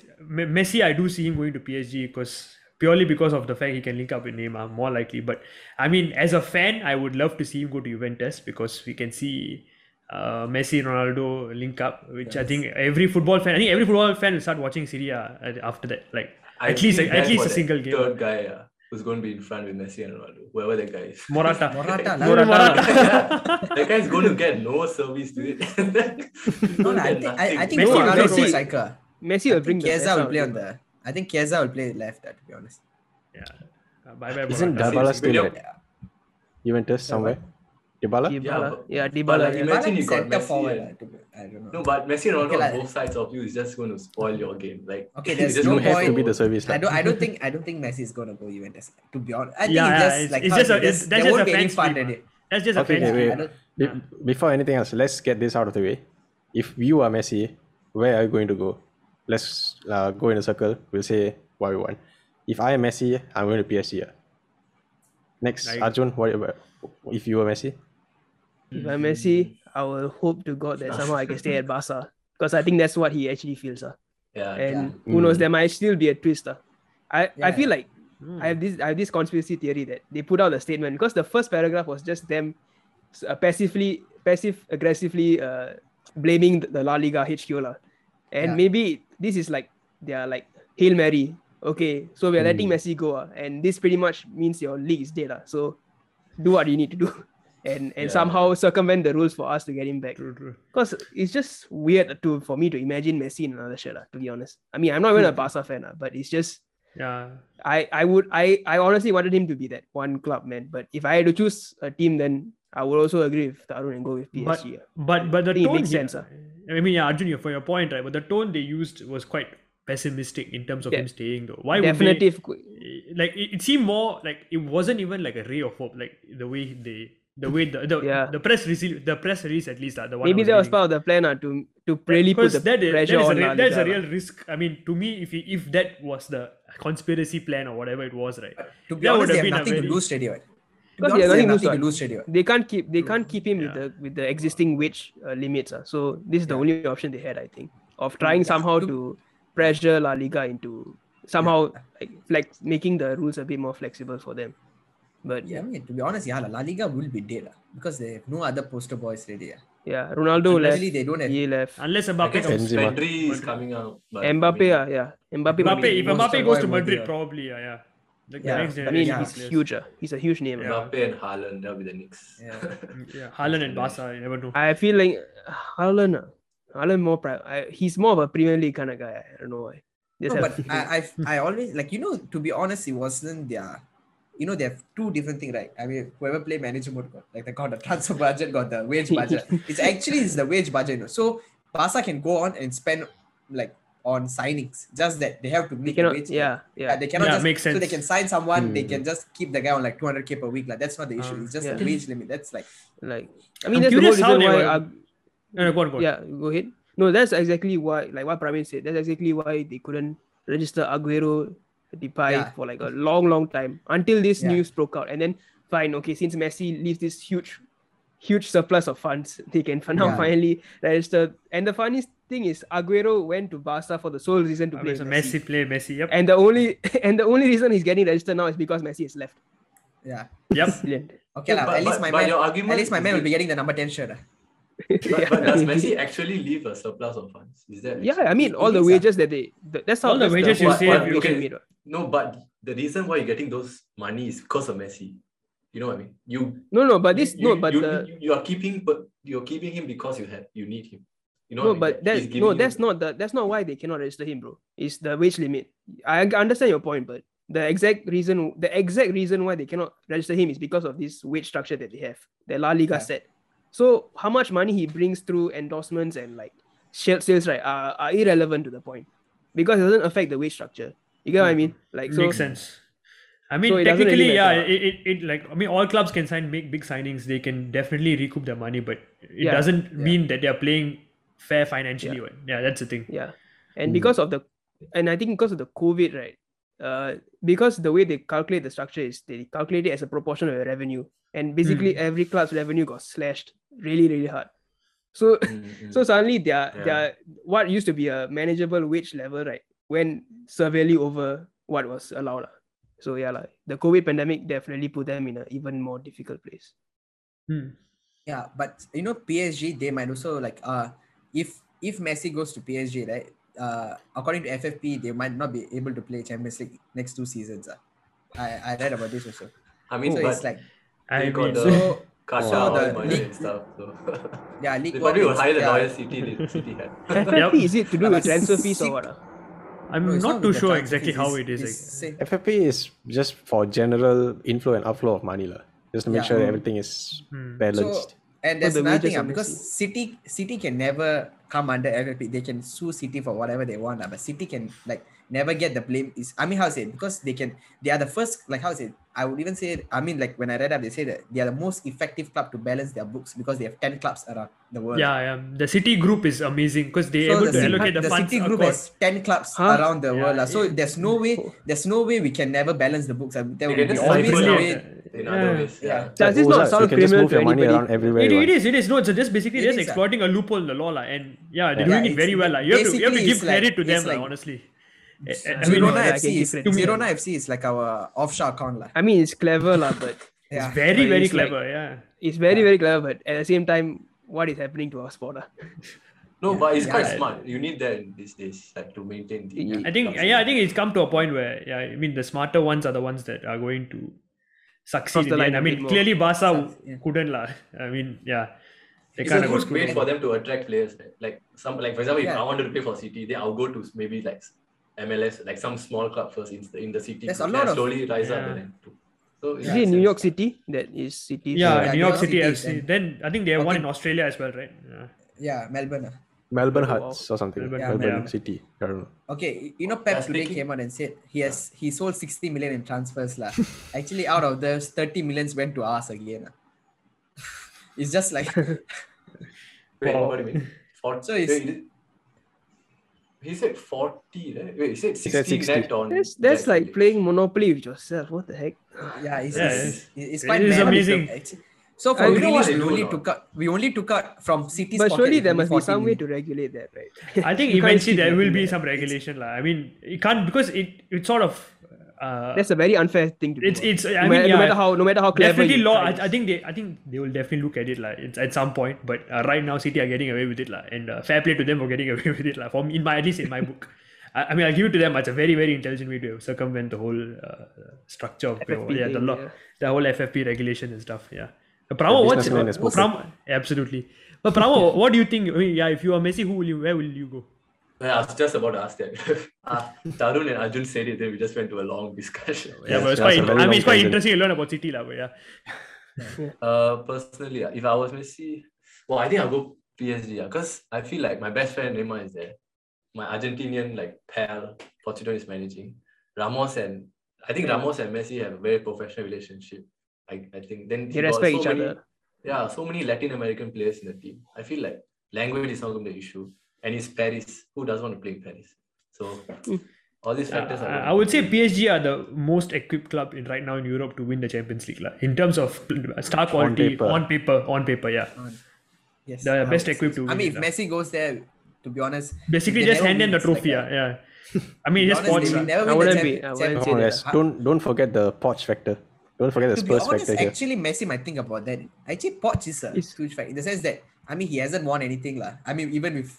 [SPEAKER 4] Messi, I do see him going to PSG because purely because of the fact he can link up with Neymar, more likely. But I mean, as a fan, I would love to see him go to Juventus because we can see uh, Messi, Ronaldo link up, which I think every football fan, I think every football fan will start watching Serie A uh, after that. Like
[SPEAKER 1] I
[SPEAKER 4] at least
[SPEAKER 1] feel
[SPEAKER 4] at least a single game.
[SPEAKER 1] Third guy uh, who's going to be in front with Messi and Ronaldo, whoever that guy is.
[SPEAKER 4] Morata.
[SPEAKER 3] Morata, lah.
[SPEAKER 4] Morata.
[SPEAKER 1] that guy's going to get no service to it. He's
[SPEAKER 3] No,
[SPEAKER 1] gonna
[SPEAKER 3] no, I
[SPEAKER 1] get
[SPEAKER 3] think I, I
[SPEAKER 1] nothing.
[SPEAKER 3] think
[SPEAKER 5] Messi-
[SPEAKER 3] Ronaldo is
[SPEAKER 5] Messi-
[SPEAKER 3] a striker.
[SPEAKER 5] Messi
[SPEAKER 3] I
[SPEAKER 5] will bring
[SPEAKER 3] think
[SPEAKER 5] the best
[SPEAKER 3] Chiesa
[SPEAKER 5] out
[SPEAKER 3] will
[SPEAKER 5] of
[SPEAKER 3] play
[SPEAKER 5] him.
[SPEAKER 3] on the. I think Chiesa will play left. To be honest.
[SPEAKER 4] Yeah. Uh, bye bye.
[SPEAKER 2] Isn't
[SPEAKER 4] Morata.
[SPEAKER 2] Dybala
[SPEAKER 1] Messi-
[SPEAKER 2] still
[SPEAKER 1] William-
[SPEAKER 2] at Juventus somewhere? Dybala?
[SPEAKER 5] Dybala.
[SPEAKER 1] but-
[SPEAKER 5] Yeah,
[SPEAKER 1] but
[SPEAKER 5] Dybala. yeah.
[SPEAKER 1] Imagine
[SPEAKER 3] Imagine
[SPEAKER 1] you got Messi
[SPEAKER 3] forward.
[SPEAKER 1] and-
[SPEAKER 3] to be- I don't know.
[SPEAKER 1] No, but Messi and Ronaldo
[SPEAKER 3] Okay,
[SPEAKER 1] on
[SPEAKER 3] like-
[SPEAKER 1] both sides of you is just going to spoil your game. Like
[SPEAKER 3] Okay,
[SPEAKER 1] you
[SPEAKER 3] there's
[SPEAKER 1] just
[SPEAKER 3] no
[SPEAKER 2] You
[SPEAKER 1] don't
[SPEAKER 2] have to be the service.
[SPEAKER 3] I don't. I don't think. I don't think Messi is gonna go Juventus. To be honest, I think
[SPEAKER 4] Yeah,
[SPEAKER 3] it's just
[SPEAKER 4] it's-
[SPEAKER 3] like
[SPEAKER 4] it's just a- it's- that's
[SPEAKER 3] there
[SPEAKER 4] just
[SPEAKER 3] won't
[SPEAKER 4] a
[SPEAKER 3] be any
[SPEAKER 4] fan
[SPEAKER 3] fun in it.
[SPEAKER 4] That's just a
[SPEAKER 2] Okay,
[SPEAKER 4] fan
[SPEAKER 2] okay, wait. Be- before anything else, let's get this out of the way. If you are Messi, where are you going to go? Let's uh, go in a circle. We'll say what we want. If I am Messi, I'm going to PSG. ah. Next,
[SPEAKER 4] Like-
[SPEAKER 2] Arjun, what about if you were Messi?
[SPEAKER 5] If I'm Messi, I will hope to God that somehow I can stay at Barca because I think that's what he actually feels. Uh.
[SPEAKER 1] yeah.
[SPEAKER 5] And
[SPEAKER 2] Yeah.
[SPEAKER 5] who knows,
[SPEAKER 2] Mm.
[SPEAKER 5] there might still be a twist. Uh. I, I feel
[SPEAKER 3] yeah.
[SPEAKER 5] like I have this I have this conspiracy theory that they put out a statement because the first paragraph was just them uh, passively passive aggressively uh, blaming the La Liga HQ lah. and
[SPEAKER 3] Yeah.
[SPEAKER 5] maybe this is like they are like hail mary. Okay, so we are letting
[SPEAKER 2] Mm.
[SPEAKER 5] Messi go, uh, and this pretty much means your league is dead. Uh, so do what you need to do, and and
[SPEAKER 1] Yeah.
[SPEAKER 5] somehow circumvent the rules for us to get him back. Because it's just weird to for me to imagine Messi in another shirt. lah, to be honest, I mean I'm not even a Barca fan, lah, but it's just
[SPEAKER 4] Yeah.
[SPEAKER 5] I I would I I honestly wanted him to be that one club man. But if I had to choose a team, then I would also agree with Tarun and go with
[SPEAKER 4] But
[SPEAKER 5] PSG. ah.
[SPEAKER 4] but but the tone
[SPEAKER 5] makes
[SPEAKER 4] here-
[SPEAKER 5] sense, ah.
[SPEAKER 4] I mean, yeah, Arjun, for your point, right? But the tone they used was quite pessimistic in terms of
[SPEAKER 5] Yeah.
[SPEAKER 4] him staying, though. Why would they?
[SPEAKER 5] if-
[SPEAKER 4] Like it, it seemed more like it wasn't even like a ray of hope. Like the way they, the way the the,
[SPEAKER 5] Yeah.
[SPEAKER 4] the press received the press release at least uh, the one.
[SPEAKER 5] maybe
[SPEAKER 4] I
[SPEAKER 5] that was
[SPEAKER 4] reading.
[SPEAKER 5] part of the plan uh, to to really put the
[SPEAKER 4] that is, that
[SPEAKER 5] pressure
[SPEAKER 4] is a
[SPEAKER 5] on.
[SPEAKER 4] real, that's a real risk. I mean, to me, if he- if that was the conspiracy plan or whatever it was, right?
[SPEAKER 3] To be
[SPEAKER 4] That would
[SPEAKER 3] honest, they
[SPEAKER 4] have
[SPEAKER 3] have
[SPEAKER 4] been a
[SPEAKER 3] nothing to lose already. right? To
[SPEAKER 5] Because
[SPEAKER 3] be
[SPEAKER 5] they have
[SPEAKER 3] honest, they have
[SPEAKER 5] nothing to
[SPEAKER 3] nothing to
[SPEAKER 5] lose,
[SPEAKER 3] lose already. right?
[SPEAKER 5] They can't keep they can't keep him with the with the existing wage uh, limits. Uh. So this is the
[SPEAKER 3] Yeah.
[SPEAKER 5] only option they had, I think, of trying
[SPEAKER 3] Yeah,
[SPEAKER 5] somehow
[SPEAKER 3] to-
[SPEAKER 5] to pressure La Liga into somehow like flex making the rules a bit more flexible for them. But
[SPEAKER 3] Yeah, I mean, to be honest, yeah, La Liga will be dead lah, because they have no other poster boys ready. Yeah.
[SPEAKER 5] yeah, Ronaldo left.
[SPEAKER 3] They don't have.
[SPEAKER 5] He left.
[SPEAKER 4] Unless
[SPEAKER 1] I
[SPEAKER 4] Mbappe comes.
[SPEAKER 2] Benzema.
[SPEAKER 1] Pedri is coming out. But
[SPEAKER 5] Mbappe,
[SPEAKER 1] I
[SPEAKER 5] uh, yeah. Mbappe,
[SPEAKER 4] Mbappe, if
[SPEAKER 5] the
[SPEAKER 4] Mbappe goes to
[SPEAKER 3] Boy
[SPEAKER 4] Madrid,
[SPEAKER 3] be
[SPEAKER 4] probably, yeah, yeah. Like
[SPEAKER 3] Yeah,
[SPEAKER 4] the next
[SPEAKER 5] I mean,
[SPEAKER 3] yeah.
[SPEAKER 5] he's
[SPEAKER 4] players.
[SPEAKER 5] huge. Uh. He's a huge name.
[SPEAKER 4] Yeah.
[SPEAKER 1] Mbappe and Haaland, that'll be the next.
[SPEAKER 3] Yeah.
[SPEAKER 4] Yeah, Haaland and Barca, you never know.
[SPEAKER 5] I feel like Haaland, uh, Haaland more pri- I, he's more of a Premier League kind of guy. I don't know why. Just
[SPEAKER 3] No,
[SPEAKER 5] have-
[SPEAKER 3] but I, I, I always like you know. To be honest, it wasn't their. You know, they have two different things, right? I mean, whoever play manager mode got like they got the transfer budget, got the wage budget. it's actually it's the wage budget. You know? So Barca can go on and spend like on signings. Just that they have to make the
[SPEAKER 5] cannot.
[SPEAKER 3] wage.
[SPEAKER 5] Yeah, yeah.
[SPEAKER 3] they cannot
[SPEAKER 4] Yeah,
[SPEAKER 3] just
[SPEAKER 4] makes
[SPEAKER 3] so they can sign someone. They
[SPEAKER 2] Hmm.
[SPEAKER 3] can just keep the guy on like 200k per week. Like that's not the issue.
[SPEAKER 4] Uh,
[SPEAKER 3] it's just
[SPEAKER 5] yeah.
[SPEAKER 3] the wage limit. That's like
[SPEAKER 5] Like I mean,
[SPEAKER 4] I'm
[SPEAKER 5] that's the whole
[SPEAKER 4] how
[SPEAKER 5] reason
[SPEAKER 4] they
[SPEAKER 5] why.
[SPEAKER 4] were-
[SPEAKER 5] Ag-
[SPEAKER 4] No, no, go on, go on.
[SPEAKER 5] yeah, go ahead. No, that's exactly why. Like what Praveen said. That's exactly why they couldn't register Aguero, Depay
[SPEAKER 3] Yeah.
[SPEAKER 5] for like a long, long time until this
[SPEAKER 3] Yeah.
[SPEAKER 5] news broke out. And then fine, okay, since Messi leaves this huge, huge surplus of funds, they can fin- now
[SPEAKER 3] Yeah.
[SPEAKER 5] finally register. And the funniest thing is Aguero went to Barca for the sole reason to
[SPEAKER 4] I
[SPEAKER 5] play
[SPEAKER 4] mean, so
[SPEAKER 5] Messi.
[SPEAKER 4] Messi play Messi. Yep.
[SPEAKER 5] And the only and the only reason he's getting registered now is because Messi is left.
[SPEAKER 3] yeah.
[SPEAKER 4] Yep.
[SPEAKER 5] Brilliant.
[SPEAKER 3] Okay,
[SPEAKER 1] Yeah,
[SPEAKER 3] lah.
[SPEAKER 1] but-
[SPEAKER 3] at least my man.
[SPEAKER 1] your argument
[SPEAKER 3] At least my man will be getting the number 10 shirt.
[SPEAKER 1] But, but does Messi actually leave a surplus of funds? Is that
[SPEAKER 5] Yeah, I mean all the wages that they th- that's how
[SPEAKER 4] All the wages
[SPEAKER 5] whole
[SPEAKER 4] you save,
[SPEAKER 5] calculation
[SPEAKER 1] you can-
[SPEAKER 5] made,
[SPEAKER 1] no? But the reason why you're getting those money is because of Messi. You know what I mean? You
[SPEAKER 5] No, no, but this
[SPEAKER 1] you,
[SPEAKER 5] no, but
[SPEAKER 1] you,
[SPEAKER 5] the
[SPEAKER 1] you, you are keeping but you're keeping him because you have you need him. You know
[SPEAKER 5] no,
[SPEAKER 1] what I mean?
[SPEAKER 5] but that's no,
[SPEAKER 1] you-
[SPEAKER 5] that's not the that's not why they cannot register him, bro. It's the wage limit. I I understand your point, but the exact reason the exact reason why they cannot register him is because of this wage structure that they have. The La Liga
[SPEAKER 3] Yeah.
[SPEAKER 5] set. So how much money he brings through endorsements and like sales, right, are, are irrelevant to the point because it doesn't affect the wage structure. You get what I hmm. mean? Like so,
[SPEAKER 4] Makes sense. I mean,
[SPEAKER 5] So it doesn't really
[SPEAKER 4] technically, yeah, it, it, it like I mean, all clubs can sign make big signings. They can definitely recoup their money, but it
[SPEAKER 5] Yeah.
[SPEAKER 4] doesn't
[SPEAKER 3] Yeah.
[SPEAKER 4] mean that they are playing fair financially. Yeah, yeah that's the thing.
[SPEAKER 5] Yeah. And
[SPEAKER 2] Mm.
[SPEAKER 5] because of the and I think because of the COVID, right? Uh because the way they calculate the structure is they calculate it as a proportion of your revenue. And basically
[SPEAKER 4] Mm.
[SPEAKER 5] every club's revenue got slashed really, really hard. So
[SPEAKER 1] Mm, mm.
[SPEAKER 5] so suddenly their
[SPEAKER 1] Yeah.
[SPEAKER 5] their what used to be a manageable wage level, right, went severely over what was allowed. lah. So yeah, like the COVID pandemic definitely put them in an even more difficult place.
[SPEAKER 4] Hmm.
[SPEAKER 3] Yeah, but you know, PSG they might also like uh if if Messi goes to PSG, right? Uh, according to FFP, they might not be able to play Champions League next two seasons. Uh. I I read about this also.
[SPEAKER 1] I mean,
[SPEAKER 3] so
[SPEAKER 1] but
[SPEAKER 3] it's like
[SPEAKER 4] I
[SPEAKER 1] they got
[SPEAKER 4] mean,
[SPEAKER 1] the
[SPEAKER 3] so
[SPEAKER 1] Kasha,
[SPEAKER 3] so
[SPEAKER 1] all
[SPEAKER 3] the
[SPEAKER 1] money
[SPEAKER 3] league-
[SPEAKER 1] and stuff. So
[SPEAKER 3] yeah, league
[SPEAKER 1] they probably will hire the
[SPEAKER 3] yeah.
[SPEAKER 1] lawyer City did- City had.
[SPEAKER 5] FFP, is it to do
[SPEAKER 3] Yeah,
[SPEAKER 5] with transfer fees or what? ah?
[SPEAKER 4] I'm
[SPEAKER 3] No, it's
[SPEAKER 4] not too sure exactly
[SPEAKER 3] fees,
[SPEAKER 4] how
[SPEAKER 3] it's-
[SPEAKER 4] it is. like-
[SPEAKER 2] FFP is just for general inflow and outflow of money. lah. just to make
[SPEAKER 3] Yeah.
[SPEAKER 2] sure
[SPEAKER 4] Mm.
[SPEAKER 2] everything is
[SPEAKER 4] Hmm.
[SPEAKER 2] balanced.
[SPEAKER 3] So and there's
[SPEAKER 5] the
[SPEAKER 3] another thing ah, because. City City can never come under FFP. They can sue City for whatever they want, ah, but City can like never get the blame. Is I mean how to say it? because they can they are the first like how to say it? I would even say I mean like when I read up they say that they are the most effective club to balance their books because they have ten clubs around the world.
[SPEAKER 4] Yeah, yeah. The City group is amazing because they
[SPEAKER 3] So
[SPEAKER 4] able
[SPEAKER 3] the,
[SPEAKER 4] to
[SPEAKER 3] City-
[SPEAKER 4] allocate the,
[SPEAKER 3] the
[SPEAKER 4] funds
[SPEAKER 3] City group
[SPEAKER 4] across-
[SPEAKER 3] has ten clubs
[SPEAKER 5] Huh?
[SPEAKER 3] around the
[SPEAKER 4] Yeah,
[SPEAKER 3] world. ah. So
[SPEAKER 4] it-
[SPEAKER 3] there's no way there's no way we can never balance the books. There will be
[SPEAKER 1] just
[SPEAKER 3] always a way.
[SPEAKER 1] in other
[SPEAKER 4] Yeah.
[SPEAKER 1] ways.
[SPEAKER 3] Yeah.
[SPEAKER 1] Yeah.
[SPEAKER 5] Does this not
[SPEAKER 2] so
[SPEAKER 5] sound
[SPEAKER 2] you can just
[SPEAKER 5] criminal
[SPEAKER 2] move
[SPEAKER 5] to
[SPEAKER 2] your money
[SPEAKER 5] anybody?
[SPEAKER 2] around everywhere.
[SPEAKER 4] It,
[SPEAKER 2] you
[SPEAKER 4] it
[SPEAKER 2] want.
[SPEAKER 4] is, it is. No, it's just basically
[SPEAKER 3] It
[SPEAKER 4] just
[SPEAKER 3] is, ah.
[SPEAKER 4] exploiting a loophole in the law, lah. And yeah, they're
[SPEAKER 3] Yeah,
[SPEAKER 4] doing it very well. lah. You have to, you have to give
[SPEAKER 3] it's like-
[SPEAKER 4] credit to them,
[SPEAKER 3] it's
[SPEAKER 4] lah, honestly. I- I uh,
[SPEAKER 5] I
[SPEAKER 4] mean,
[SPEAKER 5] don't
[SPEAKER 3] Girona
[SPEAKER 5] know, I
[SPEAKER 3] FC is
[SPEAKER 5] give credit.
[SPEAKER 3] Girona FC is like our offshore account lah.
[SPEAKER 5] I mean, it's clever, lah, but
[SPEAKER 3] Yeah.
[SPEAKER 4] it's very,
[SPEAKER 5] but
[SPEAKER 4] very
[SPEAKER 5] it's like-
[SPEAKER 4] clever. yeah.
[SPEAKER 5] it's very,
[SPEAKER 3] Yeah.
[SPEAKER 5] very clever. But at the same time, what is happening to our sport?
[SPEAKER 1] No, but it's quite
[SPEAKER 3] Yeah.
[SPEAKER 1] smart. You need that in these days, like to maintain the.
[SPEAKER 5] Yeah.
[SPEAKER 4] I think yeah, I think it's come to a point where yeah, I mean the smarter ones are the ones that are going to succeed.
[SPEAKER 5] Cross the
[SPEAKER 4] in the
[SPEAKER 5] line
[SPEAKER 4] end. I
[SPEAKER 5] a
[SPEAKER 4] mean, clearly Barca
[SPEAKER 3] Yeah.
[SPEAKER 4] couldn't lah. I mean, yeah, they
[SPEAKER 1] It's
[SPEAKER 4] kind
[SPEAKER 1] a good way for them to attract players. right? Like some, like for example, if
[SPEAKER 3] Yeah.
[SPEAKER 1] I wanted to play for City, then I'll go to maybe like MLS, like some small club first in the in the city.
[SPEAKER 3] There's a lot of-
[SPEAKER 1] slowly rise up
[SPEAKER 4] Yeah.
[SPEAKER 1] and then. too. So
[SPEAKER 5] Is
[SPEAKER 1] yeah,
[SPEAKER 5] it New York City? That is City.
[SPEAKER 4] Yeah,
[SPEAKER 3] Yeah,
[SPEAKER 4] New
[SPEAKER 3] New
[SPEAKER 4] York
[SPEAKER 3] York
[SPEAKER 4] City
[SPEAKER 3] City,
[SPEAKER 4] FC.
[SPEAKER 3] then-
[SPEAKER 4] Then I think they have one in Australia as well, right? Yeah.
[SPEAKER 3] Yeah, Melbourne.
[SPEAKER 2] Melbourne
[SPEAKER 5] wow.
[SPEAKER 2] Hearts or something.
[SPEAKER 4] Melbourne,
[SPEAKER 3] Yeah,
[SPEAKER 2] Melbourne
[SPEAKER 3] Melbourne.
[SPEAKER 2] City. I don't know.
[SPEAKER 3] Okay, you know Pep
[SPEAKER 1] Yeah,
[SPEAKER 3] today came out and said he has he sold 60 million in transfers lah. Actually, out of those, 30 millions went to us again. it's just like
[SPEAKER 1] Wait,
[SPEAKER 4] Wow.
[SPEAKER 1] what do you mean? 40,
[SPEAKER 3] So it's-
[SPEAKER 1] wait, is- he said 40, right? Wait, he said 60,
[SPEAKER 2] said 60.
[SPEAKER 1] net on.
[SPEAKER 5] That's that's
[SPEAKER 1] Black
[SPEAKER 5] like
[SPEAKER 1] Friday.
[SPEAKER 5] playing Monopoly with yourself. What the heck?
[SPEAKER 3] yeah, it's,
[SPEAKER 4] Yeah,
[SPEAKER 3] it's, it's
[SPEAKER 4] it
[SPEAKER 3] quite
[SPEAKER 4] is amazing.
[SPEAKER 3] Actually. So for
[SPEAKER 5] And
[SPEAKER 1] you
[SPEAKER 3] Grealish, we only took out we only took out from City's
[SPEAKER 5] But surely there must be
[SPEAKER 3] 40
[SPEAKER 5] some way to regulate that, right?
[SPEAKER 4] I think eventually there will be some regulation, lah. I mean, it can't because it it sort of. Uh,
[SPEAKER 5] That's a very unfair thing to do.
[SPEAKER 4] it's it's. I
[SPEAKER 5] no,
[SPEAKER 4] mean,
[SPEAKER 5] matter,
[SPEAKER 4] yeah,
[SPEAKER 5] no matter how no matter how clever.
[SPEAKER 4] definitely
[SPEAKER 5] you
[SPEAKER 4] law. I. I think they I think they will definitely look at it like it's at some point. But uh, right now, City are getting away with it, like, and uh, fair play to them for getting away with it, like, For me, in my at least in my book, I, I mean, I'll give it to them. It's a very very intelligent way to circumvent the whole uh, structure of
[SPEAKER 5] FFP
[SPEAKER 4] yeah the law,
[SPEAKER 5] yeah.
[SPEAKER 4] the whole FFP regulation and stuff. Yeah, Pramo, what's
[SPEAKER 2] businessman
[SPEAKER 4] what,
[SPEAKER 2] has spoken.
[SPEAKER 4] Pramo, absolutely. But Pramo, what do you think? I mean, yeah, if you are Messi, who will you? Where will you go?
[SPEAKER 1] Yeah, I was just about to ask that. Ah, Tarun and Arjun said it, then we just went to a long discussion.
[SPEAKER 4] Yeah,
[SPEAKER 2] Yes,
[SPEAKER 4] but it's
[SPEAKER 2] that's
[SPEAKER 4] quite.
[SPEAKER 2] a
[SPEAKER 4] I mean, it's quite
[SPEAKER 2] tangent.
[SPEAKER 4] interesting to learn about City, lah. But yeah.
[SPEAKER 1] Uh, personally, ah, if I was Messi, well, I think I'll go PSG because I feel like my best friend Neymar is there. My Argentinian like pal Pochettino is managing. Ramos and I think Ramos and Messi have a very professional relationship. I, I think then
[SPEAKER 5] They
[SPEAKER 1] he
[SPEAKER 5] respect
[SPEAKER 1] so
[SPEAKER 5] each
[SPEAKER 1] many-
[SPEAKER 5] other.
[SPEAKER 1] Yeah, so many Latin American players in the team. I feel like language is not going to be the issue. And it's Paris. Who doesn't want to play in Paris? So all these factors
[SPEAKER 4] Uh,
[SPEAKER 1] are.
[SPEAKER 4] I would say PSG are the most equipped club in right now in Europe to win the Champions League, lah. In terms of star quality
[SPEAKER 2] paper.
[SPEAKER 4] on paper, on paper, yeah.
[SPEAKER 3] Yes,
[SPEAKER 4] They're
[SPEAKER 3] I
[SPEAKER 4] best equipped
[SPEAKER 3] so.
[SPEAKER 4] to
[SPEAKER 3] I mean,
[SPEAKER 4] it,
[SPEAKER 3] if
[SPEAKER 4] lah.
[SPEAKER 3] Messi goes there, to be honest,
[SPEAKER 4] Basically, just hand them
[SPEAKER 3] win,
[SPEAKER 4] the
[SPEAKER 3] it's like
[SPEAKER 4] trophy, yeah. yeah. I mean, just
[SPEAKER 3] be honest,
[SPEAKER 4] sports.
[SPEAKER 3] they
[SPEAKER 4] lah.
[SPEAKER 3] will never
[SPEAKER 5] I wouldn't be- I wouldn't
[SPEAKER 3] Champions
[SPEAKER 2] Oh, yes. Don't don't forget the Poch factor. Don't forget the
[SPEAKER 3] to be
[SPEAKER 2] Spurs
[SPEAKER 3] honest,
[SPEAKER 2] factor here.
[SPEAKER 3] actually, Messi might think about that. Actually, Poch is a
[SPEAKER 5] It's-
[SPEAKER 3] huge fact in the sense that I mean he hasn't won anything lah. I mean even with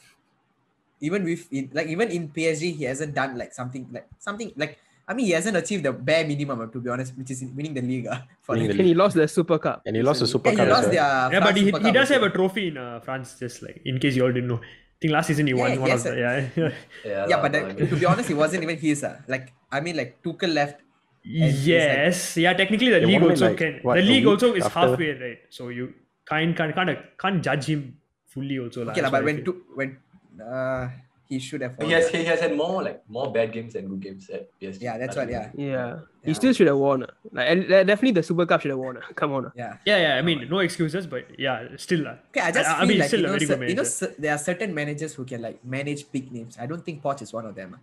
[SPEAKER 3] even with in, like even in PSG he hasn't done like something like something like I mean he hasn't achieved the bare minimum uh, to be honest, which is winning the league. ah, for
[SPEAKER 2] Winning
[SPEAKER 3] them.
[SPEAKER 2] the
[SPEAKER 5] And he lost the Super Cup.
[SPEAKER 2] And he lost the Super
[SPEAKER 3] Yeah,
[SPEAKER 2] Cup
[SPEAKER 3] he lost
[SPEAKER 2] well.
[SPEAKER 3] their
[SPEAKER 4] Yeah, but he,
[SPEAKER 3] Super
[SPEAKER 4] he
[SPEAKER 3] Cup
[SPEAKER 4] does have a trophy in uh, France, just like in case you all didn't know. I think last season he won
[SPEAKER 3] Yeah,
[SPEAKER 4] one of
[SPEAKER 3] has
[SPEAKER 4] the.
[SPEAKER 3] a-
[SPEAKER 4] Yeah, yeah.
[SPEAKER 1] yeah,
[SPEAKER 3] Yeah, but that, to be honest, it wasn't even his. Uh. Like I mean, like Tuchel left. it's like-
[SPEAKER 4] yes, yeah. Technically, the league also
[SPEAKER 2] like,
[SPEAKER 4] can.
[SPEAKER 2] what,
[SPEAKER 4] the league also is
[SPEAKER 2] after?
[SPEAKER 4] halfway, right? So you can't can't can't, can't judge him fully. Also, lah,
[SPEAKER 3] Okay, lah,
[SPEAKER 4] that's
[SPEAKER 3] but when
[SPEAKER 4] feel.
[SPEAKER 3] tu- when uh, he should have.
[SPEAKER 1] He
[SPEAKER 3] won.
[SPEAKER 1] has he has had more like more bad games than good games at PSG.
[SPEAKER 3] Yeah, that's
[SPEAKER 1] I
[SPEAKER 3] what.
[SPEAKER 1] think.
[SPEAKER 3] Yeah,
[SPEAKER 5] Yeah. He still should have won. ah. Like and uh, definitely the Super Cup should have won. ah. Come on. ah.
[SPEAKER 3] yeah.
[SPEAKER 4] Yeah, yeah. I mean, no excuses, but yeah, still. lah.
[SPEAKER 3] Okay, I just
[SPEAKER 4] I- I mean,
[SPEAKER 3] like
[SPEAKER 4] still
[SPEAKER 3] you
[SPEAKER 4] a
[SPEAKER 3] know,
[SPEAKER 4] very
[SPEAKER 3] cer-
[SPEAKER 4] good
[SPEAKER 3] you know, there are certain managers who can like manage big names. I don't think Poch is one of them.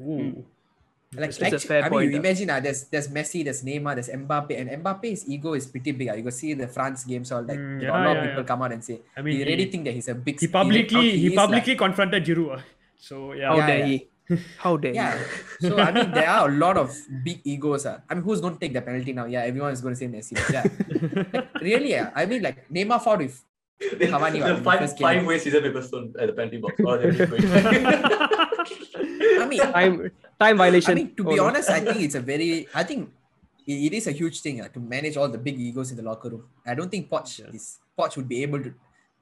[SPEAKER 4] Ooh.
[SPEAKER 3] Like,
[SPEAKER 5] That's a
[SPEAKER 3] actually,
[SPEAKER 5] fair
[SPEAKER 3] I mean,
[SPEAKER 5] point,
[SPEAKER 3] you
[SPEAKER 5] ah.
[SPEAKER 3] imagine uh, there's there's Messi, there's Neymar, there's Mbappe, and Mbappe's ego is pretty big. ah. You can see the France games all like
[SPEAKER 4] Mm,
[SPEAKER 3] a
[SPEAKER 4] yeah,
[SPEAKER 3] lot of people
[SPEAKER 4] yeah.
[SPEAKER 3] come out and say
[SPEAKER 4] I mean,
[SPEAKER 3] he really
[SPEAKER 4] he-
[SPEAKER 3] think that he's a big.
[SPEAKER 4] He publicly
[SPEAKER 3] how
[SPEAKER 4] he,
[SPEAKER 3] is,
[SPEAKER 4] publicly
[SPEAKER 3] like-
[SPEAKER 4] confronted Giroud. ah. So yeah.
[SPEAKER 5] How
[SPEAKER 3] Yeah,
[SPEAKER 5] dare
[SPEAKER 3] yeah.
[SPEAKER 5] he? How dare
[SPEAKER 3] yeah.
[SPEAKER 5] he?
[SPEAKER 3] So I mean, there are a lot of big egos. Uh. I mean, who's going to take the penalty now? Yeah, everyone is going to say Messi. Yeah, like, really. Yeah. I mean, like Neymar fought with
[SPEAKER 1] They,
[SPEAKER 3] Cavani
[SPEAKER 1] the
[SPEAKER 3] was the
[SPEAKER 1] five,
[SPEAKER 3] first game.
[SPEAKER 1] five way scissor paper stone at the penalty box. Oh, then he's going.
[SPEAKER 3] I mean,
[SPEAKER 5] Time time violation.
[SPEAKER 3] I mean, to be
[SPEAKER 5] Oh, no.
[SPEAKER 3] honest, I think it's a very, I think it, it is a huge thing uh, to manage all the big egos in the locker room. I don't think Poch
[SPEAKER 4] Yeah.
[SPEAKER 3] is Poch would be able to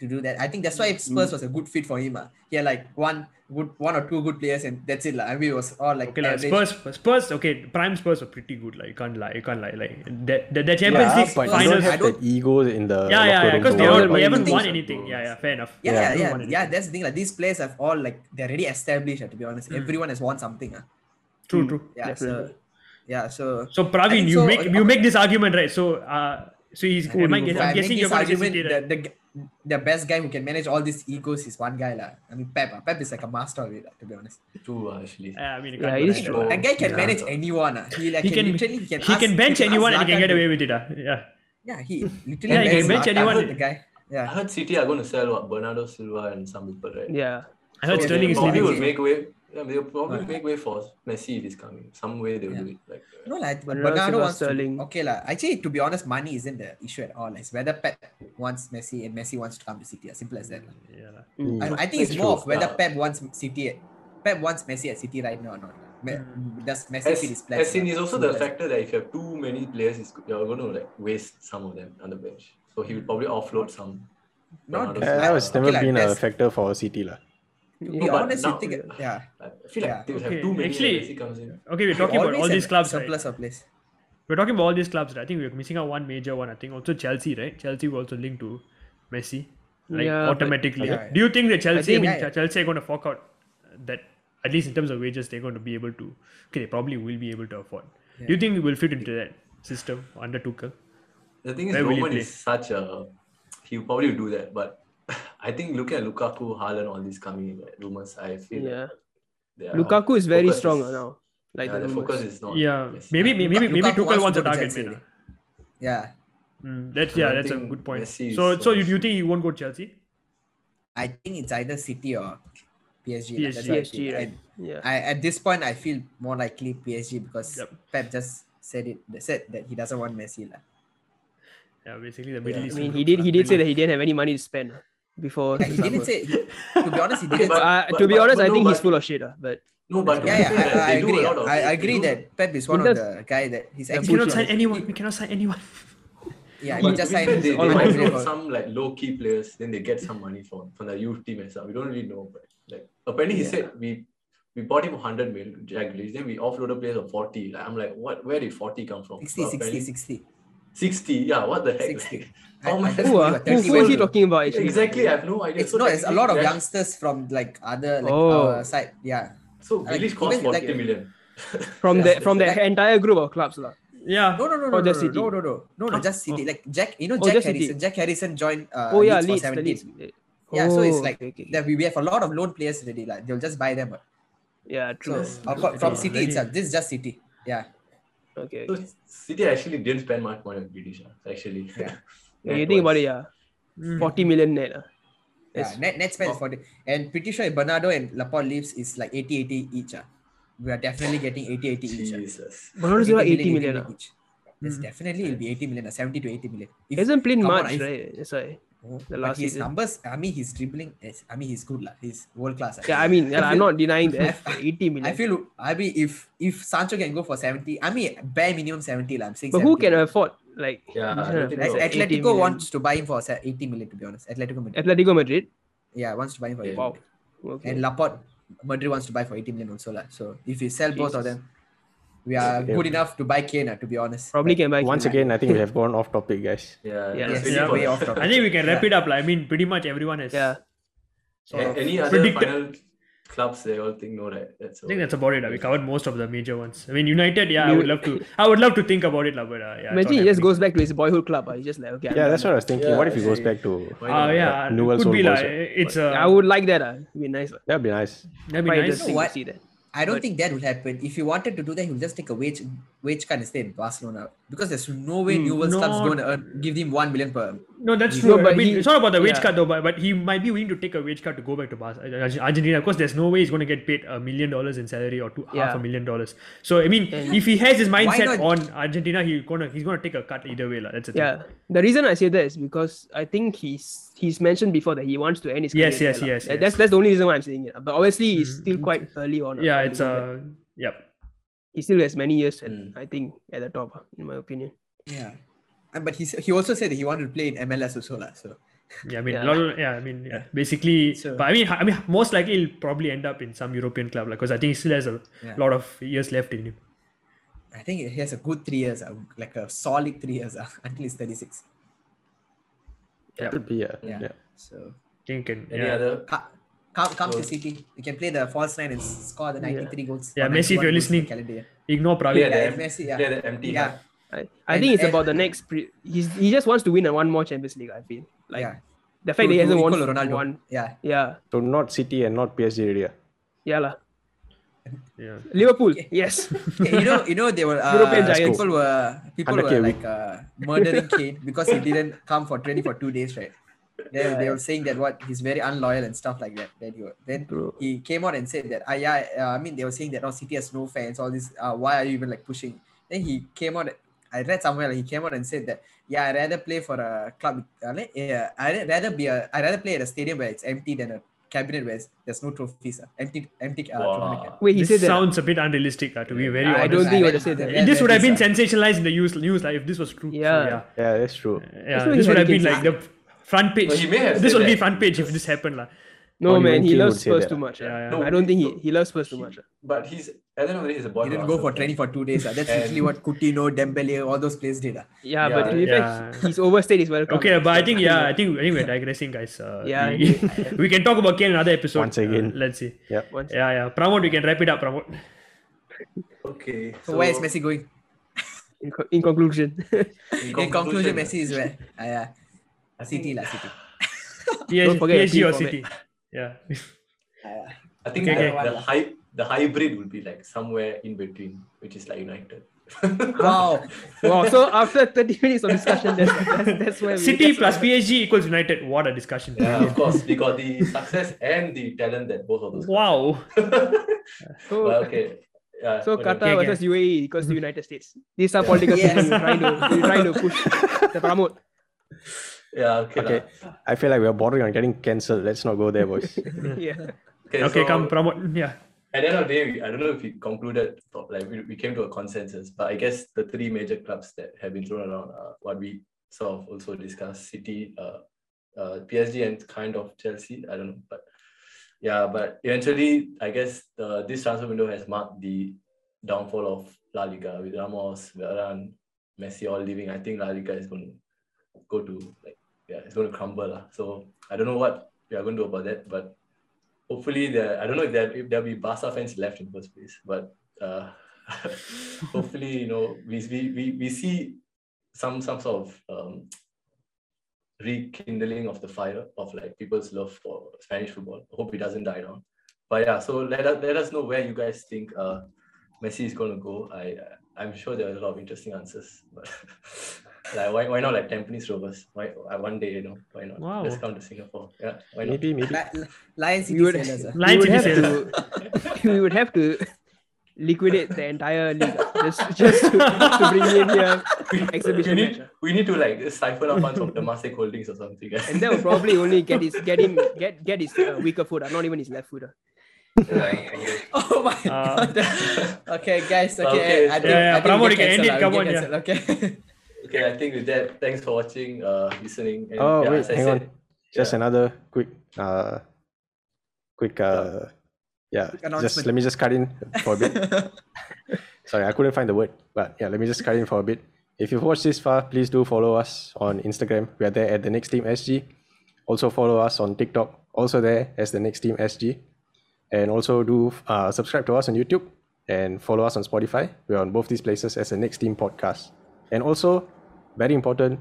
[SPEAKER 3] to do that. I think that's why Spurs was a good fit for him. Uh. He had like one good, one or two good players, and that's it. Like. I mean, it was all like
[SPEAKER 4] Okay, like,
[SPEAKER 3] average.
[SPEAKER 4] Spurs, Spurs, okay, prime Spurs were pretty good. Like, you can't lie, you can't lie. Like, the, the, the Champions
[SPEAKER 2] Yeah,
[SPEAKER 4] League
[SPEAKER 2] but you
[SPEAKER 4] finals.
[SPEAKER 2] don't
[SPEAKER 3] I
[SPEAKER 2] have
[SPEAKER 3] don't-
[SPEAKER 2] that egos in the
[SPEAKER 4] yeah, yeah,
[SPEAKER 2] locker
[SPEAKER 4] yeah,
[SPEAKER 2] room
[SPEAKER 4] because they,
[SPEAKER 2] worry
[SPEAKER 4] all,
[SPEAKER 2] about
[SPEAKER 4] they haven't
[SPEAKER 2] things.
[SPEAKER 4] won anything. Yeah, yeah, fair enough.
[SPEAKER 3] Yeah,
[SPEAKER 2] Yeah.
[SPEAKER 3] yeah, yeah, yeah. That's the thing. Like these players have all like they're already established. uh, To be honest,
[SPEAKER 4] Hmm.
[SPEAKER 3] everyone has won something. Uh.
[SPEAKER 4] True, true.
[SPEAKER 3] Yeah,
[SPEAKER 5] Definitely.
[SPEAKER 3] so yeah, so
[SPEAKER 4] So Praveen,
[SPEAKER 3] think
[SPEAKER 4] you
[SPEAKER 3] so,
[SPEAKER 4] make you make this argument right. So, uh, so he's.
[SPEAKER 5] Who
[SPEAKER 4] Am I,
[SPEAKER 5] do you
[SPEAKER 4] guess,
[SPEAKER 3] if I
[SPEAKER 4] I'm
[SPEAKER 3] make
[SPEAKER 4] guessing you're
[SPEAKER 3] this
[SPEAKER 4] going
[SPEAKER 3] argument,
[SPEAKER 4] City, right?
[SPEAKER 3] the, the the best guy who can manage all these egos is one guy lah. I mean, Pep. uh. Pep is like a master of it. To be honest,
[SPEAKER 1] True, uh, actually.
[SPEAKER 4] Yeah, I mean, you
[SPEAKER 5] Yeah,
[SPEAKER 4] can't
[SPEAKER 5] it
[SPEAKER 4] do
[SPEAKER 5] is
[SPEAKER 4] that.
[SPEAKER 5] true.
[SPEAKER 3] that guy can
[SPEAKER 1] Yeah.
[SPEAKER 3] manage anyone. Uh. He like
[SPEAKER 4] He can,
[SPEAKER 3] literally he can,
[SPEAKER 4] he
[SPEAKER 3] ask-
[SPEAKER 4] can bench
[SPEAKER 3] ask
[SPEAKER 4] anyone and he can get away with it. Uh. Yeah.
[SPEAKER 3] Yeah, he literally
[SPEAKER 4] Yeah, he can
[SPEAKER 3] bench
[SPEAKER 4] bench
[SPEAKER 3] Zlatan,
[SPEAKER 4] anyone.
[SPEAKER 3] The guy.
[SPEAKER 1] I
[SPEAKER 3] Yeah.
[SPEAKER 1] heard City are going to sell what Bernardo Silva and some people, right?
[SPEAKER 5] Yeah.
[SPEAKER 4] I heard
[SPEAKER 1] So
[SPEAKER 4] Sterling
[SPEAKER 1] they
[SPEAKER 4] is leaving.
[SPEAKER 1] will make way. Yeah, they'll probably
[SPEAKER 3] Right.
[SPEAKER 1] make way for Messi if he's coming. Some way they'll
[SPEAKER 3] Yeah.
[SPEAKER 1] do it. Like, uh,
[SPEAKER 3] No, like but
[SPEAKER 5] Bernardo
[SPEAKER 3] Bernardo
[SPEAKER 5] Silva,
[SPEAKER 3] wants
[SPEAKER 5] Sterling.
[SPEAKER 3] to. Okay, lah. Actually, to be honest, money isn't the issue at all. It's whether Pep wants Messi and Messi wants to come to City. As simple as that.
[SPEAKER 4] Yeah.
[SPEAKER 5] Mm.
[SPEAKER 3] I, I think it's
[SPEAKER 2] That's
[SPEAKER 3] more
[SPEAKER 2] true.
[SPEAKER 3] of whether
[SPEAKER 1] Yeah.
[SPEAKER 3] Pep wants City. Pep wants Messi at City right now or not. Me- Does Messi
[SPEAKER 1] as,
[SPEAKER 3] fit his plans?
[SPEAKER 1] as in,
[SPEAKER 3] lah?
[SPEAKER 1] is also the
[SPEAKER 3] as-
[SPEAKER 1] factor that if you have too many players, you're going to like waste some of them on the bench. So he will probably offload some.
[SPEAKER 3] Not
[SPEAKER 1] Bernardo
[SPEAKER 2] Yeah,
[SPEAKER 1] Silva.
[SPEAKER 2] that was
[SPEAKER 3] Okay,
[SPEAKER 2] never
[SPEAKER 3] like
[SPEAKER 2] been a factor for City lah.
[SPEAKER 3] To
[SPEAKER 5] Yeah.
[SPEAKER 3] be honest,
[SPEAKER 1] now-
[SPEAKER 3] think, yeah.
[SPEAKER 1] I feel like
[SPEAKER 3] Yeah.
[SPEAKER 1] they will
[SPEAKER 4] Okay,
[SPEAKER 1] have too many.
[SPEAKER 4] actually-
[SPEAKER 1] comes in.
[SPEAKER 4] Okay, we're talking about all these clubs, right?
[SPEAKER 3] surplus.
[SPEAKER 4] We're talking about all these clubs. Right? I think we're missing out one major one. I think also Chelsea, right? Chelsea will also linked to Messi, like
[SPEAKER 5] Yeah, but-
[SPEAKER 4] automatically.
[SPEAKER 3] Yeah.
[SPEAKER 4] Do you think that Chelsea? I,
[SPEAKER 5] think-
[SPEAKER 4] mean,
[SPEAKER 3] Yeah.
[SPEAKER 4] Chelsea are going to fork out that at least in terms of wages, they're going to be able to. Okay, they probably will be able to afford. Do you think it will fit into that system under Tuchel?
[SPEAKER 1] The thing is,
[SPEAKER 4] Where
[SPEAKER 1] Roman is such a. He will probably do that, but I think looking at Lukaku, Haaland, all these coming like, rumors, I feel
[SPEAKER 5] Yeah.
[SPEAKER 1] like
[SPEAKER 5] Lukaku is very strong
[SPEAKER 1] is-
[SPEAKER 5] now. Like
[SPEAKER 1] yeah,
[SPEAKER 5] the
[SPEAKER 1] the focus is not.
[SPEAKER 4] Yeah,
[SPEAKER 1] Messi.
[SPEAKER 4] maybe maybe maybe, maybe
[SPEAKER 3] Lukaku
[SPEAKER 4] Tuchel
[SPEAKER 3] wants
[SPEAKER 4] wants
[SPEAKER 3] to
[SPEAKER 4] a target
[SPEAKER 3] Chelsea
[SPEAKER 4] man.
[SPEAKER 3] Yeah.
[SPEAKER 4] Mm, that's yeah, that's a good point.
[SPEAKER 1] Messi
[SPEAKER 4] So so
[SPEAKER 1] so
[SPEAKER 4] you, you think he won't go to Chelsea?
[SPEAKER 3] I think it's either City or PSG. lah. That's
[SPEAKER 4] PSG.
[SPEAKER 3] what I
[SPEAKER 5] PSG, right?
[SPEAKER 3] And
[SPEAKER 5] Yeah.
[SPEAKER 3] I, at this point, I feel more likely PSG because
[SPEAKER 4] Yep.
[SPEAKER 3] Pep just said it. Said that he doesn't want Messi. lah.
[SPEAKER 4] Yeah, basically the Middle
[SPEAKER 1] Yeah.
[SPEAKER 5] I mean, he did. He did say that he didn't have any money to spend before.
[SPEAKER 3] Yeah,
[SPEAKER 5] the
[SPEAKER 3] he didn't say. To be honest, he didn't.
[SPEAKER 1] but-
[SPEAKER 5] Uh,
[SPEAKER 1] but-
[SPEAKER 5] to be
[SPEAKER 1] but-
[SPEAKER 5] honest,
[SPEAKER 1] but
[SPEAKER 5] I
[SPEAKER 1] no,
[SPEAKER 5] think he's
[SPEAKER 1] but-
[SPEAKER 5] full of shit. Uh, but
[SPEAKER 1] No, but
[SPEAKER 3] yeah,
[SPEAKER 1] I
[SPEAKER 3] yeah, I, I
[SPEAKER 1] they do a
[SPEAKER 3] agree. I, I agree that Pep is one of the guy that he's
[SPEAKER 5] Yeah,
[SPEAKER 4] We cannot
[SPEAKER 5] push
[SPEAKER 4] sign anyone. We cannot sign anyone.
[SPEAKER 3] Yeah,
[SPEAKER 1] But
[SPEAKER 3] he just
[SPEAKER 1] to
[SPEAKER 3] signed.
[SPEAKER 1] they, they
[SPEAKER 5] my
[SPEAKER 1] offload some like low key players, then they get some money from from the youth team and stuff. We don't really know, but like apparently he
[SPEAKER 3] Yeah.
[SPEAKER 1] said we we bought him 100 million Jack Grealish, then we offloaded players of 40. Like, I'm like, what? Where did 40 come from?
[SPEAKER 3] 60,
[SPEAKER 1] But
[SPEAKER 3] 60, 60.
[SPEAKER 1] 60. Yeah, what the heck?
[SPEAKER 3] 60.
[SPEAKER 1] Like,
[SPEAKER 3] I-
[SPEAKER 1] how much?
[SPEAKER 5] who,
[SPEAKER 3] feel
[SPEAKER 5] uh, who, who is he talking about? Actually?
[SPEAKER 1] Exactly, I have no idea.
[SPEAKER 3] It's
[SPEAKER 1] So
[SPEAKER 3] no, it's a lot of
[SPEAKER 1] technically,
[SPEAKER 3] youngsters from like other like
[SPEAKER 5] Oh.
[SPEAKER 3] our side. Yeah.
[SPEAKER 1] So
[SPEAKER 3] like,
[SPEAKER 1] Grealish cost
[SPEAKER 3] even, like-
[SPEAKER 1] 40 million.
[SPEAKER 5] from
[SPEAKER 3] Yeah,
[SPEAKER 5] the from the
[SPEAKER 3] like-
[SPEAKER 5] entire group of clubs, lah.
[SPEAKER 4] Yeah.
[SPEAKER 3] No, no, no, no, no,
[SPEAKER 5] just
[SPEAKER 3] no,
[SPEAKER 5] City?
[SPEAKER 3] no, no, no, no, no,
[SPEAKER 4] Oh,
[SPEAKER 3] just City.
[SPEAKER 4] oh.
[SPEAKER 3] Like Jack, you know,
[SPEAKER 5] Oh,
[SPEAKER 3] Jack
[SPEAKER 5] City.
[SPEAKER 3] Harrison. Jack Harrison joined. Uh,
[SPEAKER 5] oh yeah,
[SPEAKER 3] Leeds
[SPEAKER 5] Leeds,
[SPEAKER 3] for
[SPEAKER 5] Leeds.
[SPEAKER 3] Yeah, so it's
[SPEAKER 5] Oh,
[SPEAKER 3] like
[SPEAKER 5] okay, okay,
[SPEAKER 3] that we, we have a lot of loan players already. Like they'll just buy them.
[SPEAKER 5] Yeah, true.
[SPEAKER 3] apart from
[SPEAKER 4] Yeah,
[SPEAKER 3] City
[SPEAKER 4] very-
[SPEAKER 3] itself, this is just City. Yeah.
[SPEAKER 5] Okay.
[SPEAKER 1] So
[SPEAKER 5] okay.
[SPEAKER 1] City actually didn't spend much money on Grealish. ah, Actually.
[SPEAKER 3] Yeah.
[SPEAKER 5] Yeah, you think about it, yeah.
[SPEAKER 4] Mm.
[SPEAKER 5] 40 million net. Uh.
[SPEAKER 3] Yeah,
[SPEAKER 5] Yes.
[SPEAKER 3] net, net spend is
[SPEAKER 1] Oh.
[SPEAKER 3] for the, and pretty sure if Bernardo and Laporte leaves is like 80 80 each. Uh. We are definitely getting 80 80 each. ah.
[SPEAKER 1] Jesus.
[SPEAKER 5] Bernardo Silva 80 million. uh.
[SPEAKER 3] each. Yes, definitely it'll be 80 million, uh, 70 to 80 million. If,
[SPEAKER 5] He hasn't played
[SPEAKER 3] come on,
[SPEAKER 5] much,
[SPEAKER 3] if-
[SPEAKER 5] right? That's why. The
[SPEAKER 3] but
[SPEAKER 5] last
[SPEAKER 3] his
[SPEAKER 5] season.
[SPEAKER 3] numbers, I mean, his dribbling, is, I mean, he's good. lah. He's world class.
[SPEAKER 5] Yeah, I mean, yeah, I'm not denying that. 80 million.
[SPEAKER 3] I feel, I mean, if if Sancho can go for 70, I mean, bare minimum 70, lah, I'm saying
[SPEAKER 5] but who can afford like
[SPEAKER 1] Yeah, I
[SPEAKER 5] this kind
[SPEAKER 1] don't
[SPEAKER 5] of
[SPEAKER 1] think
[SPEAKER 3] Like,
[SPEAKER 1] so.
[SPEAKER 5] like 80
[SPEAKER 3] Atletico
[SPEAKER 5] million?
[SPEAKER 3] wants to buy him for 80 million, to be honest. Atletico Madrid.
[SPEAKER 5] Atletico Madrid?
[SPEAKER 3] yeah, wants to buy him for 80
[SPEAKER 1] Yeah.
[SPEAKER 5] Wow. Okay.
[SPEAKER 3] And Laporte, Madrid wants to buy for 80 million also. lah. So if you sell both of them, we are
[SPEAKER 2] Okay.
[SPEAKER 3] good enough to buy Kane, ah, to be honest.
[SPEAKER 5] Probably can buy.
[SPEAKER 2] Once
[SPEAKER 5] Kane.
[SPEAKER 2] again, I think we have gone off topic, guys.
[SPEAKER 1] Yeah.
[SPEAKER 5] Yeah.
[SPEAKER 1] just
[SPEAKER 3] Yes,
[SPEAKER 1] waiting
[SPEAKER 4] yeah,
[SPEAKER 3] way off topic.
[SPEAKER 4] I think we can wrap
[SPEAKER 3] Yeah.
[SPEAKER 4] it up. Like, I mean, pretty much everyone has.
[SPEAKER 5] Yeah.
[SPEAKER 4] sort
[SPEAKER 1] A- Any other
[SPEAKER 4] predicted-
[SPEAKER 1] final clubs they all think no, right? That's
[SPEAKER 4] I think that's about it. We covered most of the major ones. I mean, United. Yeah, I would love to. I would love to think about it, lah. But uh, yeah.
[SPEAKER 5] Imagine
[SPEAKER 4] not
[SPEAKER 5] he just goes back to his boyhood club. Uh. He's just like, okay. I'm
[SPEAKER 2] Yeah,
[SPEAKER 5] done
[SPEAKER 2] that's what I was thinking.
[SPEAKER 1] Yeah,
[SPEAKER 2] what if he goes back to?
[SPEAKER 1] Why
[SPEAKER 4] Ah, yeah,
[SPEAKER 2] Newell's
[SPEAKER 4] could be
[SPEAKER 2] old
[SPEAKER 4] like it's. Uh,
[SPEAKER 5] I would like that. Uh. It'd be nice.
[SPEAKER 2] That'd be nice.
[SPEAKER 4] That'd be
[SPEAKER 5] Quite
[SPEAKER 4] nice.
[SPEAKER 5] to see that.
[SPEAKER 3] I don't
[SPEAKER 5] But-
[SPEAKER 3] think that will happen. If he wanted to do that, he will just take a wage wage cut and stay in Barcelona because there's no way
[SPEAKER 5] Hmm,
[SPEAKER 3] Newell's club's going to earn, give him one million per.
[SPEAKER 4] No, that's
[SPEAKER 5] No,
[SPEAKER 4] true. I
[SPEAKER 5] but
[SPEAKER 4] mean,
[SPEAKER 5] he-
[SPEAKER 4] it's not about the wage
[SPEAKER 5] yeah.
[SPEAKER 4] cut though, but, but he might be willing to take a wage cut to go back to Bar- Argentina. Of course, there's no way he's going to get paid a million dollars in salary or two, half a million dollars. So I mean,
[SPEAKER 5] And-
[SPEAKER 4] if he has his mindset on Argentina, he's gonna he's gonna take a cut either way, lah. That's the thing.
[SPEAKER 5] Yeah. The reason I say that is because I think he's he's mentioned before that he wants to end his
[SPEAKER 4] Yes,
[SPEAKER 5] career
[SPEAKER 4] yes,
[SPEAKER 5] there,
[SPEAKER 4] yes, yes.
[SPEAKER 5] That's that's the only reason why I'm saying it. But obviously, he's
[SPEAKER 4] Mhm.
[SPEAKER 5] still quite early on. uh,
[SPEAKER 4] Yeah, it's
[SPEAKER 5] do that.
[SPEAKER 4] uh, yep.
[SPEAKER 5] he still has many years. At,
[SPEAKER 1] Mm.
[SPEAKER 5] I think at the top, uh, in my opinion.
[SPEAKER 3] Yeah, and but he he also said that he wanted to play in MLS also lah. So
[SPEAKER 4] Yeah, I mean,
[SPEAKER 5] Yeah.
[SPEAKER 4] lot- yeah, I mean, yeah, basically,
[SPEAKER 3] So-
[SPEAKER 4] but I mean, I mean, most likely he'll probably end up in some European club, like, because I think he still has a
[SPEAKER 3] Yeah.
[SPEAKER 4] lot of years left in him.
[SPEAKER 3] I think he has a good three years, uh, like a solid three years uh, until he's 36.
[SPEAKER 4] Yeah.
[SPEAKER 2] Could be, yeah.
[SPEAKER 3] Yeah.
[SPEAKER 2] yeah.
[SPEAKER 3] So
[SPEAKER 4] I think can,
[SPEAKER 1] Any
[SPEAKER 4] yeah.
[SPEAKER 1] other?
[SPEAKER 3] co- come, come to City. You can play the false nine and score the 93 goals.
[SPEAKER 4] Yeah, Messi, if
[SPEAKER 3] 91
[SPEAKER 4] you're
[SPEAKER 3] goals in the
[SPEAKER 4] listening.
[SPEAKER 3] calendar.
[SPEAKER 4] Ignore Pravi.
[SPEAKER 1] Clear
[SPEAKER 3] Yeah,
[SPEAKER 1] the,
[SPEAKER 3] if Messi, yeah.
[SPEAKER 1] clear the empty.
[SPEAKER 3] Yeah,
[SPEAKER 1] hand.
[SPEAKER 5] I, I
[SPEAKER 3] And-
[SPEAKER 5] think it's
[SPEAKER 3] and-
[SPEAKER 5] about the next. Pre- he's he just wants to win a one more Champions League. I feel like
[SPEAKER 3] yeah.
[SPEAKER 5] the fact
[SPEAKER 3] To-
[SPEAKER 5] that he hasn't won
[SPEAKER 3] Ronaldo.
[SPEAKER 5] one.
[SPEAKER 3] Yeah.
[SPEAKER 5] Yeah,
[SPEAKER 2] So not City and not PSG area.
[SPEAKER 5] yeah lah.
[SPEAKER 4] Yeah.
[SPEAKER 5] Liverpool, yes.
[SPEAKER 3] Yeah, you know, you know, they were uh,
[SPEAKER 5] European giants.
[SPEAKER 3] people were people were
[SPEAKER 2] a
[SPEAKER 3] like uh, murdering Kane because he didn't come for training for two days, right? They, they were saying that what he's very unloyal and stuff like that. Then he, then
[SPEAKER 5] Bro.
[SPEAKER 3] he came out and said that, ah, yeah, uh, I mean, they were saying that, oh, City has no fans, all this. Uh, why are you even like pushing? Then he came out. I read somewhere like, he came out and said that, yeah, I'd rather play for a club. Uh, yeah, I'd rather be a, I'd rather play at a stadium where it's empty than a cabinet where there's no trophies. Uh, empty, empty uh,
[SPEAKER 1] Wow.
[SPEAKER 5] Wait, he
[SPEAKER 4] this
[SPEAKER 5] said that.
[SPEAKER 4] sounds a bit unrealistic, uh, to be very
[SPEAKER 5] I
[SPEAKER 4] honest.
[SPEAKER 5] don't think you would
[SPEAKER 3] I
[SPEAKER 5] have said that.
[SPEAKER 3] I
[SPEAKER 4] this would have been
[SPEAKER 3] uh,
[SPEAKER 4] sensationalized in the news, news like, if this was true. So,
[SPEAKER 5] Yeah.
[SPEAKER 4] yeah.
[SPEAKER 2] Yeah, that's true.
[SPEAKER 4] Yeah,
[SPEAKER 5] That's
[SPEAKER 4] this would have been like the front page.
[SPEAKER 1] Well, he may have
[SPEAKER 4] this would be
[SPEAKER 1] that.
[SPEAKER 4] front page if this happened. lah.
[SPEAKER 5] No
[SPEAKER 2] Or
[SPEAKER 5] man, he loves Spurs too much.
[SPEAKER 4] Yeah, yeah.
[SPEAKER 1] No,
[SPEAKER 5] I don't think he,
[SPEAKER 1] he-
[SPEAKER 5] he loves Spurs too much.
[SPEAKER 1] But he's at the end of the he's a body.
[SPEAKER 3] He didn't go for
[SPEAKER 1] master.
[SPEAKER 3] training for two days. Uh. That's
[SPEAKER 1] And-
[SPEAKER 3] literally what Coutinho, Dembele, all those players did. Uh.
[SPEAKER 5] Yeah,
[SPEAKER 1] Yeah,
[SPEAKER 5] but to be fair,
[SPEAKER 4] yeah.
[SPEAKER 5] he's overstayed his welcome.
[SPEAKER 4] Okay, but I think yeah, I think I think we're digressing, guys. Uh,
[SPEAKER 5] Yeah,
[SPEAKER 4] we, we can talk about Kane another episode.
[SPEAKER 2] Once again.
[SPEAKER 4] Uh, let's see.
[SPEAKER 2] Yeah.
[SPEAKER 5] Once-
[SPEAKER 4] Yeah, yeah. Pramod, we can wrap it up. Pramod.
[SPEAKER 1] Okay.
[SPEAKER 3] So, where is Messi going?
[SPEAKER 5] in, co- in conclusion,
[SPEAKER 3] In conclusion, Messi is where? Uh, yeah. City lah, City.
[SPEAKER 4] PSG,
[SPEAKER 5] forget the
[SPEAKER 4] PSG
[SPEAKER 5] team
[SPEAKER 4] or. City. Yeah.
[SPEAKER 3] Uh,
[SPEAKER 1] I think
[SPEAKER 4] Okay,
[SPEAKER 1] the,
[SPEAKER 3] okay.
[SPEAKER 1] the hy- the hybrid will be like somewhere in between, which is like United.
[SPEAKER 3] wow.
[SPEAKER 5] wow. So after 30 minutes of discussion, that's that's, that's where we
[SPEAKER 4] City plus PSG equals United. What a discussion.
[SPEAKER 1] yeah, of course, we got the success and the talent that both of those.
[SPEAKER 4] Wow.
[SPEAKER 5] So,
[SPEAKER 1] But okay. Yeah,
[SPEAKER 5] so
[SPEAKER 1] whatever.
[SPEAKER 5] Qatar
[SPEAKER 4] okay.
[SPEAKER 5] versus UAE equals the mm-hmm. United States. These are political
[SPEAKER 3] Yes.
[SPEAKER 5] things you're trying to you're trying to push the promote.
[SPEAKER 1] Yeah, okay.
[SPEAKER 2] Okay.
[SPEAKER 1] lah.
[SPEAKER 2] I feel like we're bordering on getting cancelled. Let's not go there, boys.
[SPEAKER 5] yeah.
[SPEAKER 1] Okay,
[SPEAKER 4] Okay,
[SPEAKER 1] so
[SPEAKER 4] come Pramod. Yeah.
[SPEAKER 1] At the end of the day, I don't know if we concluded, like we, we came to a consensus, but I guess the three major clubs that have been thrown around are what we sort of also discussed City, uh, uh, PSG, and kind of Chelsea. I don't know, but yeah, but eventually, I guess the, this transfer window has marked the downfall of La Liga with Ramos, Varane, Messi all leaving. I think La Liga is going to go to like yeah, it's going to crumble. lah. So I don't know what we are going to do about that, but hopefully there I don't know if there if there'll be Barca fans left in first place, but uh, hopefully you know we, we we see some some sort of um, rekindling of the fire of like people's love for Spanish football. Hope it doesn't die down. But yeah, so let us let us know where you guys think uh, Messi is going to go. I I'm sure there are a lot of interesting answers, but like why, why not like Tampines Rovers? Why uh, one day you know why not?
[SPEAKER 4] Wow.
[SPEAKER 1] Let's come to Singapore. Yeah, why not?
[SPEAKER 2] maybe, maybe.
[SPEAKER 3] Li- Lion City
[SPEAKER 5] We would,
[SPEAKER 3] sailors. uh.
[SPEAKER 5] we would have to we would have to liquidate the entire league uh, just just to, to bring in here
[SPEAKER 1] we,
[SPEAKER 5] exhibition
[SPEAKER 1] we need,
[SPEAKER 5] uh.
[SPEAKER 1] we need to like siphon out funds from Temasek Holdings or something.
[SPEAKER 5] And that will probably only get his get him get get his uh, weaker foot, uh, not even his left foot. uh.
[SPEAKER 3] Oh my
[SPEAKER 4] Uh,
[SPEAKER 3] god. okay, guys. Okay,
[SPEAKER 1] Okay,
[SPEAKER 3] I
[SPEAKER 1] so-
[SPEAKER 3] think,
[SPEAKER 4] Yeah, yeah,
[SPEAKER 3] I think
[SPEAKER 4] Pramod,
[SPEAKER 3] we
[SPEAKER 4] you can end it, come
[SPEAKER 3] uh,
[SPEAKER 4] on, yeah.
[SPEAKER 3] Okay.
[SPEAKER 1] Okay, I think with that, thanks for watching, uh, listening. And,
[SPEAKER 2] Oh,
[SPEAKER 1] yeah,
[SPEAKER 2] wait, hang
[SPEAKER 1] said,
[SPEAKER 2] on. Just
[SPEAKER 1] yeah.
[SPEAKER 2] another quick, uh, quick, uh, yeah. Just let me just cut in for a bit. Sorry, I couldn't find the word, but yeah, let me just cut in for a bit. If you've watched this far, please do follow us on Instagram. We are there at the Next Team SG. Also follow us on TikTok. Also there as the Next Team SG. And also do uh, subscribe to us on YouTube and follow us on Spotify. We're on both these places as the Next Team podcast. And also, very important,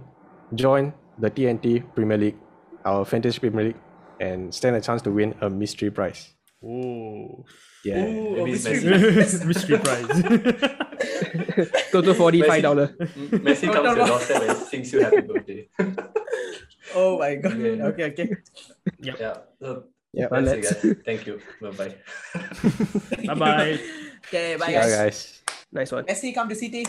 [SPEAKER 2] join the TNT Premier League, our fantasy Premier League, and stand a chance to win a mystery prize.
[SPEAKER 4] Oh.
[SPEAKER 2] Yeah.
[SPEAKER 3] Ooh, a
[SPEAKER 1] it's
[SPEAKER 3] mystery
[SPEAKER 1] Messi.
[SPEAKER 4] Mystery prize.
[SPEAKER 5] Total forty five dollar.
[SPEAKER 1] Messi comes to your doorstep and sings you happy birthday.
[SPEAKER 3] Oh my god.
[SPEAKER 1] Okay.
[SPEAKER 3] Okay, okay.
[SPEAKER 1] yeah. So
[SPEAKER 2] Yeah,
[SPEAKER 1] that's it,
[SPEAKER 5] let's-
[SPEAKER 1] guys. Thank you. Bye bye.
[SPEAKER 4] bye bye.
[SPEAKER 3] Okay, bye
[SPEAKER 2] Yeah,
[SPEAKER 3] guys.
[SPEAKER 2] guys.
[SPEAKER 5] Nice one.
[SPEAKER 3] Messi come to City.